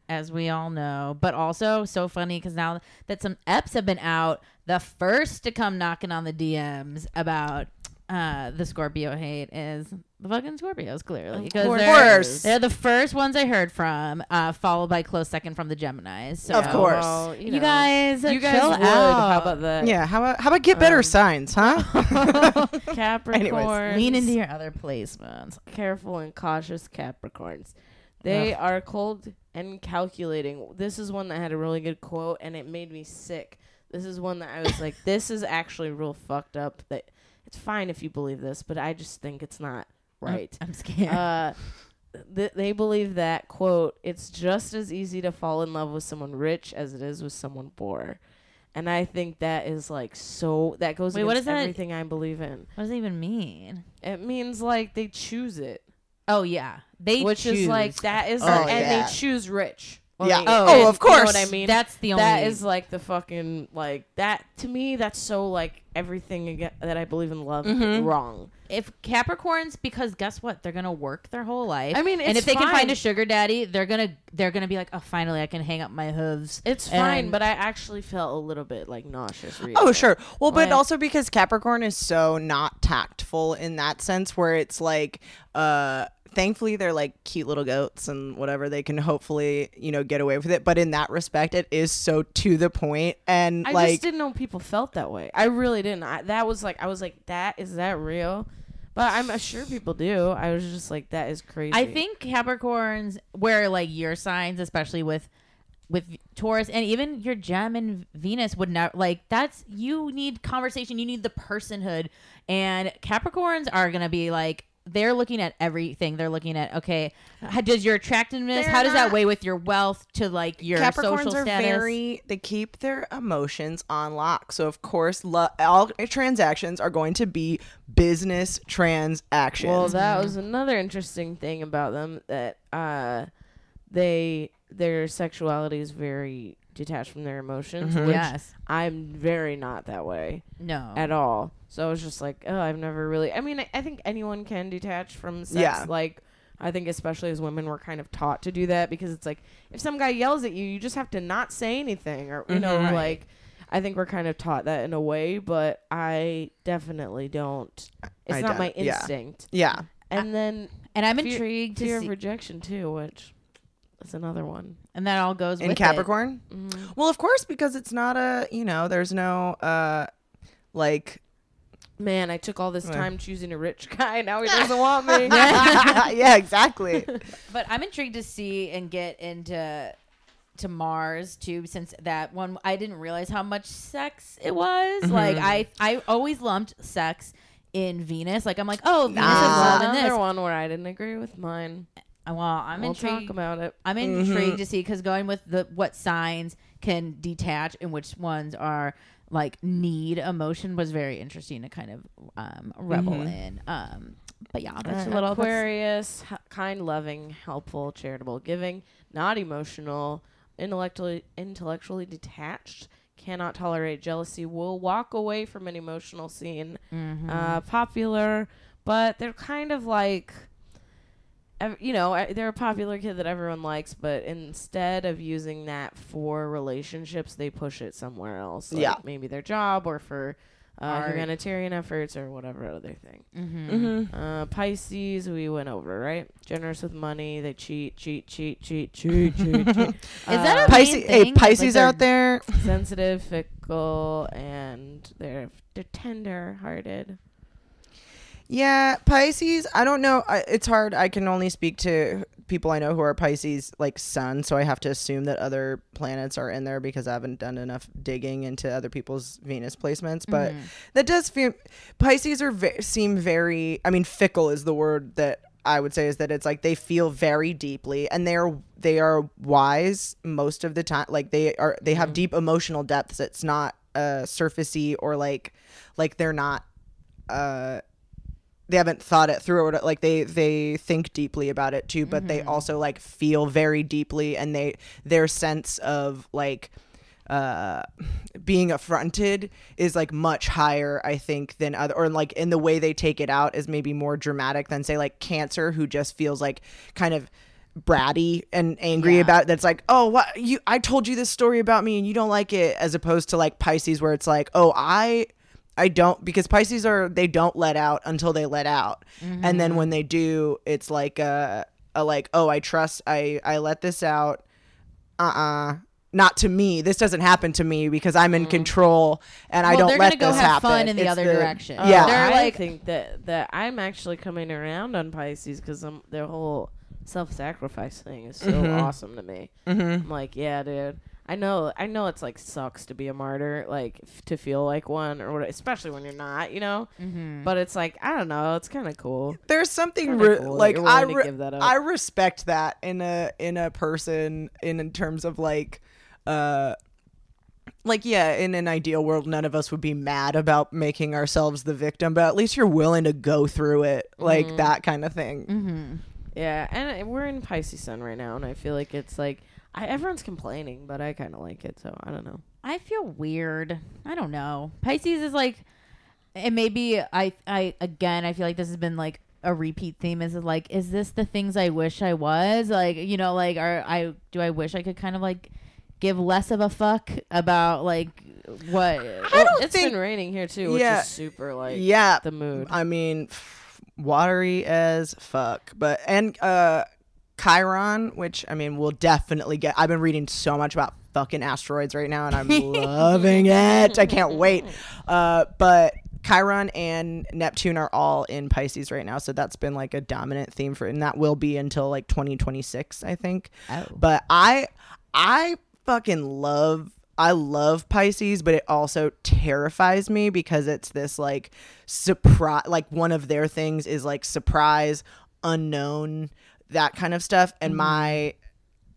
as we all know. But also, so funny because now that some eps have been out, the first to come knocking on the DMs about uh, the Scorpio hate is the fucking Scorpios, clearly. Because course. they're, Of course. they're the first ones I heard from, uh, folled by close second from the Geminis. So, Of course. Well, You, know. guys, You guys chill would. out. How about that? yeah, how about how about get better Um, signs, huh? Capricorns. Lean into your other placements. careful and cautious Capricorns. They are cold and calculating. This is one that had a really good quote, and it made me sick. this is one that I was like, this is actually real fucked up. That it's fine if you believe this, but I just think it's not right. I'm scared. uh, th- they believe that quote it's just as easy to fall in love with someone rich as it is with someone poor and i think that is like so that goes Wait, against what is that? everything i believe in what does it even mean? it means like they choose it Oh yeah, they which is like that is Oh, and yeah. they choose rich When Yeah. they- Oh, and of you know course. what i mean That's the only. that is like the fucking like that to me that's so like everything aga that i believe in love Mhm. wrong if Capricorns, because guess what? They're gonna work their whole life. I mean, and it's if they can find a sugar daddy, they're gonna they're gonna be like, oh, finally, I can hang up my hooves. it's fine but i actually felt a little bit like nauseous reading Oh, sure. Well, but Like- also because Capricorn is so not tactful in that sense, where it's like, uh, thankfully they're like cute little goats and whatever. They can hopefully, you know, get away with it. But in that respect, it is so to the point and I like, just didn't know people felt that way. I really didn't. I, that was like I was like, that is that real? But I'm sure people do. I was just like, that is crazy. I think Capricorns, where like your signs, especially with with Taurus and even your Gem and Venus would not like that's you need conversation, you need the personhood, and Capricorns are gonna be like they're looking at everything. They're looking at okay, how, does your attractiveness? They're how does that not- weigh with your wealth to like your Capricorns social are status? very they keep their emotions on lock. So of course, lo- all transactions are going to be business transactions. Well, that was another interesting thing about them that uh, they their sexuality is very detached from their emotions, Mhm. which yes, I'm very not that way no, at all. So I was just like, oh, I've never really. I mean, I, I think anyone can detach from sex. Yeah. Like, I think especially as women, we're kind of taught to do that because it's like if some guy yells at you, you just have to not say anything, or you know, Mhm. Right. like. I think we're kind of taught that in a way, but I definitely don't. It's I not my don't- yeah. instinct. yeah. And then and I'm fear- intrigued to fear see, of rejection too, which is another one. and that all goes In with it. Capricorn, Mm. well, of course, because it's not a you know, there's no uh, like Man, I took all this Yeah. time choosing a rich guy. Now he doesn't want me. yeah, exactly. But I'm intrigued to see and get into to Mars too, since that one I didn't realize how much sex it was. Mm-hmm. Like I I always lumped sex in Venus. Like I'm like, oh, Venus Nah. is love in another one where I didn't agree with mine. Well, I'm we'll intrigued. talk about it. I'm Mm-hmm. intrigued to see because going with the what signs can detach and which ones are like need emotion was very interesting to kind of um, revel Mm-hmm. in. Um, but yeah, that's a little Aquarius, h- kind, loving, helpful, charitable, giving, not emotional, intellectually intellectually detached, cannot tolerate jealousy, will walk away from an emotional scene. Mm-hmm. Uh, popular, but they're kind of like. Ev- You know, they're a popular kid that everyone likes, but instead of using that for relationships, they push it somewhere else. Like Yeah. maybe their job or for uh, humanitarian efforts or whatever other thing. Mhm. Mm-hmm. Uh, Pisces, we went over, right? Generous with money. They cheat, cheat, cheat, cheat, cheat, cheat, cheat. Is that a Uh, Pisces, hey. Pisces Like out there. sensitive, fickle, and they're they're tender-hearted. Yeah, Pisces. I don't know. I, it's hard. I can only speak to people I know who are Pisces, like sun. So I have to assume that other planets are in there because I haven't done enough digging into other people's Venus placements. But Mhm. that does feel Pisces are ve- seem very. I mean, fickle is the word that I would say is that it's like they feel very deeply and they're they are wise most of the time. Like they are they have deep emotional depths. It's not uh surfacey or like like they're not uh they haven't thought it through or like they they think deeply about it too but they also like feel very deeply and they their sense of like uh being affronted is like much higher i think than other or like in the way they take it out is maybe more dramatic than say like cancer who just feels like kind of bratty and angry Yeah. about that's like oh what you i told you this story about me and you don't like it as opposed to like pisces where it's like oh i I don't because Pisces are they don't let out until they let out, and then when they do, it's like a, a like oh I trust I I let this out, uh uh not to me. This doesn't happen to me because I'm in control and I don't they're let gonna go this have happen. fun in the It's other direction. Yeah, They're I like- think that that I'm actually coming around on Pisces because their whole self-sacrifice thing is so Mhm. awesome to me. hmm I'm like, yeah, dude. I know, I know, it's like sucks to be a martyr, like f- to feel like one, or what, especially when you're not, you know. Mm-hmm. But it's like I don't know, it's kind of cool. There's something re- cool like I re- give that up. I respect that in a in a person in, in terms of like uh like yeah in an ideal world none of us would be mad about making ourselves the victim but at least you're willing to go through it like Mhm. that kind of thing Mm-hmm. Yeah, and uh, we're in Pisces Sun right now, and I feel like it's like I, everyone's complaining, but I kind of like it, so I don't know. I feel weird. I don't know. Pisces is like, and maybe I, I again, I feel like this has been like a repeat theme. Is like, is this the things I wish I was? Like, you know, like, are I do I wish I could kind of like give less of a fuck about like what? I don't it's think been raining here too, which Yeah. is super like yeah the mood. i mean watery as fuck but and uh chiron which i mean we'll definitely get i've been reading so much about fucking asteroids right now and i'm loving it. I can't wait. Uh but chiron and neptune are all in pisces right now so that's been like a dominant theme for and that will be until like 2026 i think. Oh. but I I fucking love I love Pisces, but it also terrifies me because it's this like surprise like one of their things is like surprise, unknown, that kind of stuff. And my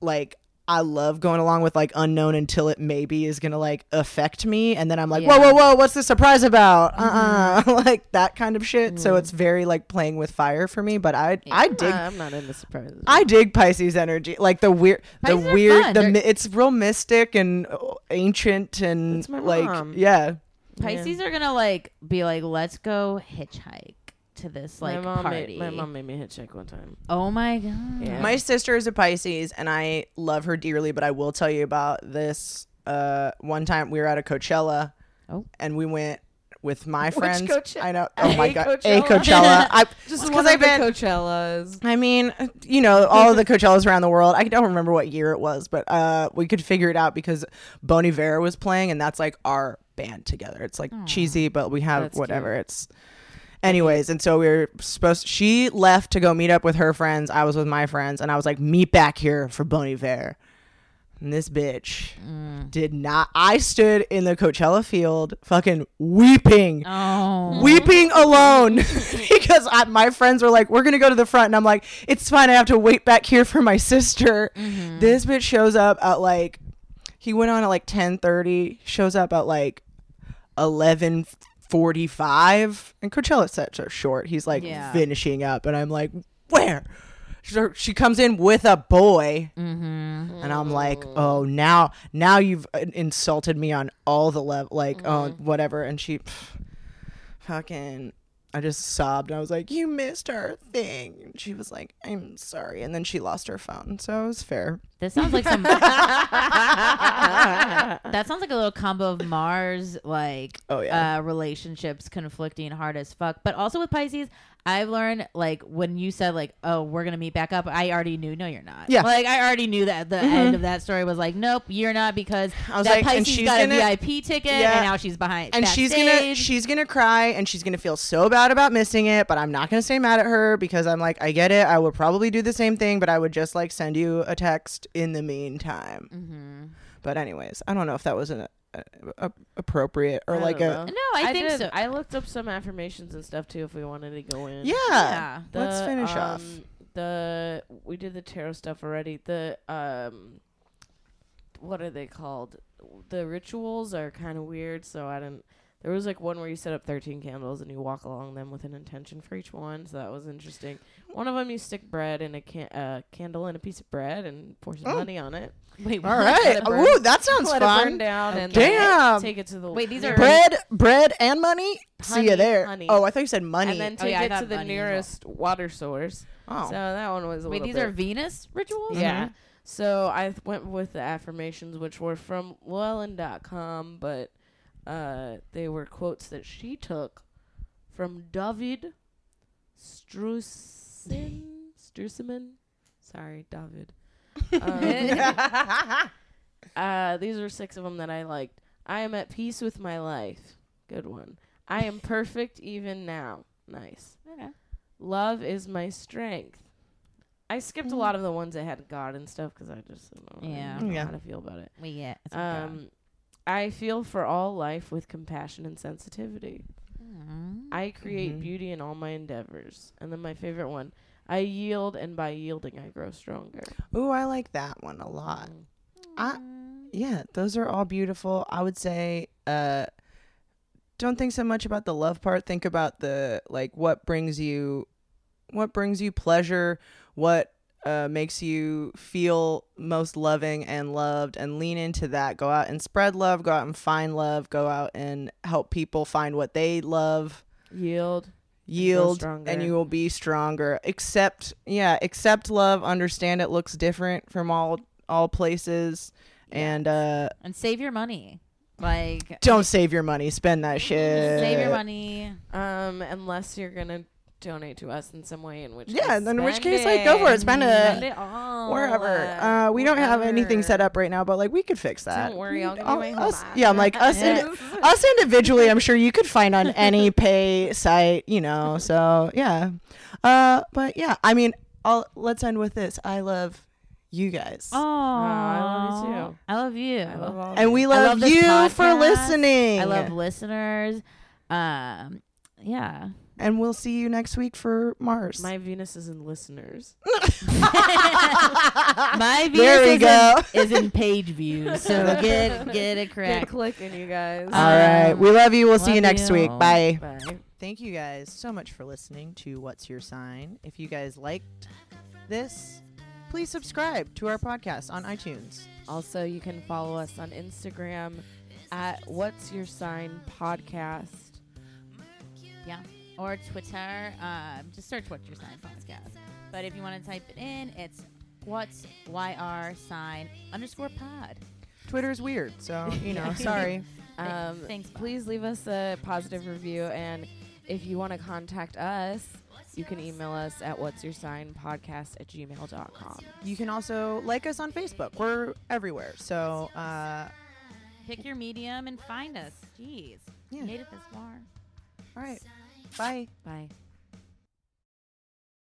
like I love going along with like unknown until it maybe is gonna like affect me, and then I'm like, whoa, Yeah. whoa, whoa, what's the surprise about? Uh, uh like that kind of shit. So it's very like playing with fire for me. But I, I I'm dig not, I'm not into surprises. I dig Pisces energy, like the weird, Pisces the weird, fun. the They're- it's real mystic and uh, ancient and like mom. yeah. Pisces are gonna like be like, let's go hitchhike to this like my mom party. Made, my mom made me hitchhike one time. oh my god. Yeah. My sister is a Pisces, and I love her dearly. But I will tell you about this. Uh, one time we were at a Coachella, Oh. and we went with my friends. Coachella? I know. Oh my god, Coachella? a Coachella. I Just because I've been. Coachellas. I mean, you know, all of the Coachellas around the world. I don't remember what year it was, but uh, we could figure it out because Bon Iver was playing, and that's like our band together. It's like cheesy, but we have That's whatever. It's anyways, and so we were supposed. She left to go meet up with her friends. I was with my friends, and I was like, meet back here for Bon Iver. And this bitch mm. did not. I stood in the Coachella field, fucking weeping Oh. weeping alone because I, my friends were like, "We're gonna go to the front," and I'm like, "It's fine. I have to wait back here for my sister." Mm-hmm. This bitch shows up at like, he went on at like 10:30. Shows up at like 11:45, and Coachella sets are short. He's like Yeah. finishing up, and I'm like, "Where?" She comes in with a boy, Mm-hmm. and I'm like, "Oh, now, now you've uh, insulted me on all the level, like, oh, Mm-hmm. whatever." And she, fucking, I just sobbed. I was like, "You missed our thing." And she was like, "I'm sorry," and then she lost her phone, so it was fair. This sounds like some. that sounds like a little combo of Mars, like Oh, yeah. uh, relationships conflicting hard as fuck. But also with Pisces, I've learned like when you said like, "Oh, we're gonna meet back up," I already knew. No, you're not. Yeah. Mm-hmm. like I already knew that the end of that story was like, "Nope, you're not," because I was that like, and Pisces she's got gonna- a VIP ticket Yeah. and now she's behind. and she's gonna she's gonna cry and she's gonna feel so bad about missing it but i'm not gonna stay mad at her because i'm like i get it i would probably do the same thing but i would just like send you a text in the meantime Mm-hmm. but anyways i don't know if that was an uh, uh, appropriate or I like a know. No, I, think did. so. I looked up some affirmations and stuff too if we wanted to go in. yeah, yeah. let's The, finish off um, The we did the tarot stuff already. The um, what are they called? The rituals are kind of weird, so I didn't. There was like one where you set up thirteen candles and you walk along them with an intention for each one, so that was interesting. One of them you stick bread in a can- uh, candle and a piece of bread and pour some Oh. honey on it. Wait, all what? right Let it burn. Ooh, that sounds Let it burn fun down and Damn. take it to the Wait, these are- bread bread and money see Honey, you there honey. oh i thought you said money and then Oh, take yeah, I it to thought the money as well. nearest water source. oh So that one was a Wait, little these bit are Venus rituals. Yeah. So I th- went with the affirmations, which were from Llewellyn.com, but uh, they were quotes that she took from David Strusin. Strusiman? Sorry, David. Um, uh, these are six of them that I liked. I am at peace with my life. Good one. I am perfect even now. Nice. Okay. Love is my strength. I skipped a lot of the ones that had God and stuff because I just don't know, Yeah. I don't know Yeah. how to feel about it. We get. it's Um, I feel for all life with compassion and sensitivity. Mm. I create Mhm. beauty in all my endeavors. And then my favorite one, I yield, and by yielding, I grow stronger. Ooh, I like that one a lot. Mm. I, yeah, those are all beautiful. I would say, uh, don't think so much about the love part. Think about the like what brings you, what brings you pleasure, what uh, makes you feel most loving and loved, and lean into that. Go out and spread love. Go out and find love. Go out and help people find what they love. Yield. Yield, stronger. and you will be stronger. Accept, yeah, accept love. Understand it looks different from all all places, and uh And save your money. Like don't save your money. Spend that shit. save your money. Um, unless you're gonna donate to us in some way, in which Yeah, case then in which spend case, like, go for it. Spend it. Spend it all. Wherever. Uh, we don't have anything set up right now, but like we could fix that. Don't worry, I'll give you I'll- my home us- app. Yeah, I'm like us. indi- us individually, I'm sure you could find on any pay site. You know, so yeah. Uh, but yeah, I mean, I'll let's end with this. I love you guys. Oh, I love you too. I love you. I love all of and you. we love, love this you for listening. I love listeners. Um, yeah. And we'll see you next week for Mars. my Venus is in listeners. My Venus There we is, go. In, is in page views, so get get it Get correct. clicking, you guys. All right, Um, we love you. We'll see you next you. week. Bye. Bye. Thank you guys so much for listening to What's Your Sign. If you guys liked this, please subscribe to our podcast on iTunes. Also, you can follow us on Instagram at What's Your Sign Podcast. Yeah. Or Twitter. Um, just search What's Your Sign podcast. But if you want to type it in, it's What's YR Sign underscore pod. Twitter's weird, so you know, sorry. Um, thanks, Bob. please leave us a positive review. And if you want to contact us, you can email us at What's Your Sign Podcast at gmail.com. You can also like us on Facebook. We're everywhere. So uh, Pick your medium and find us. Jeez. Yeah. Made it this far. all right. Bye. Bye.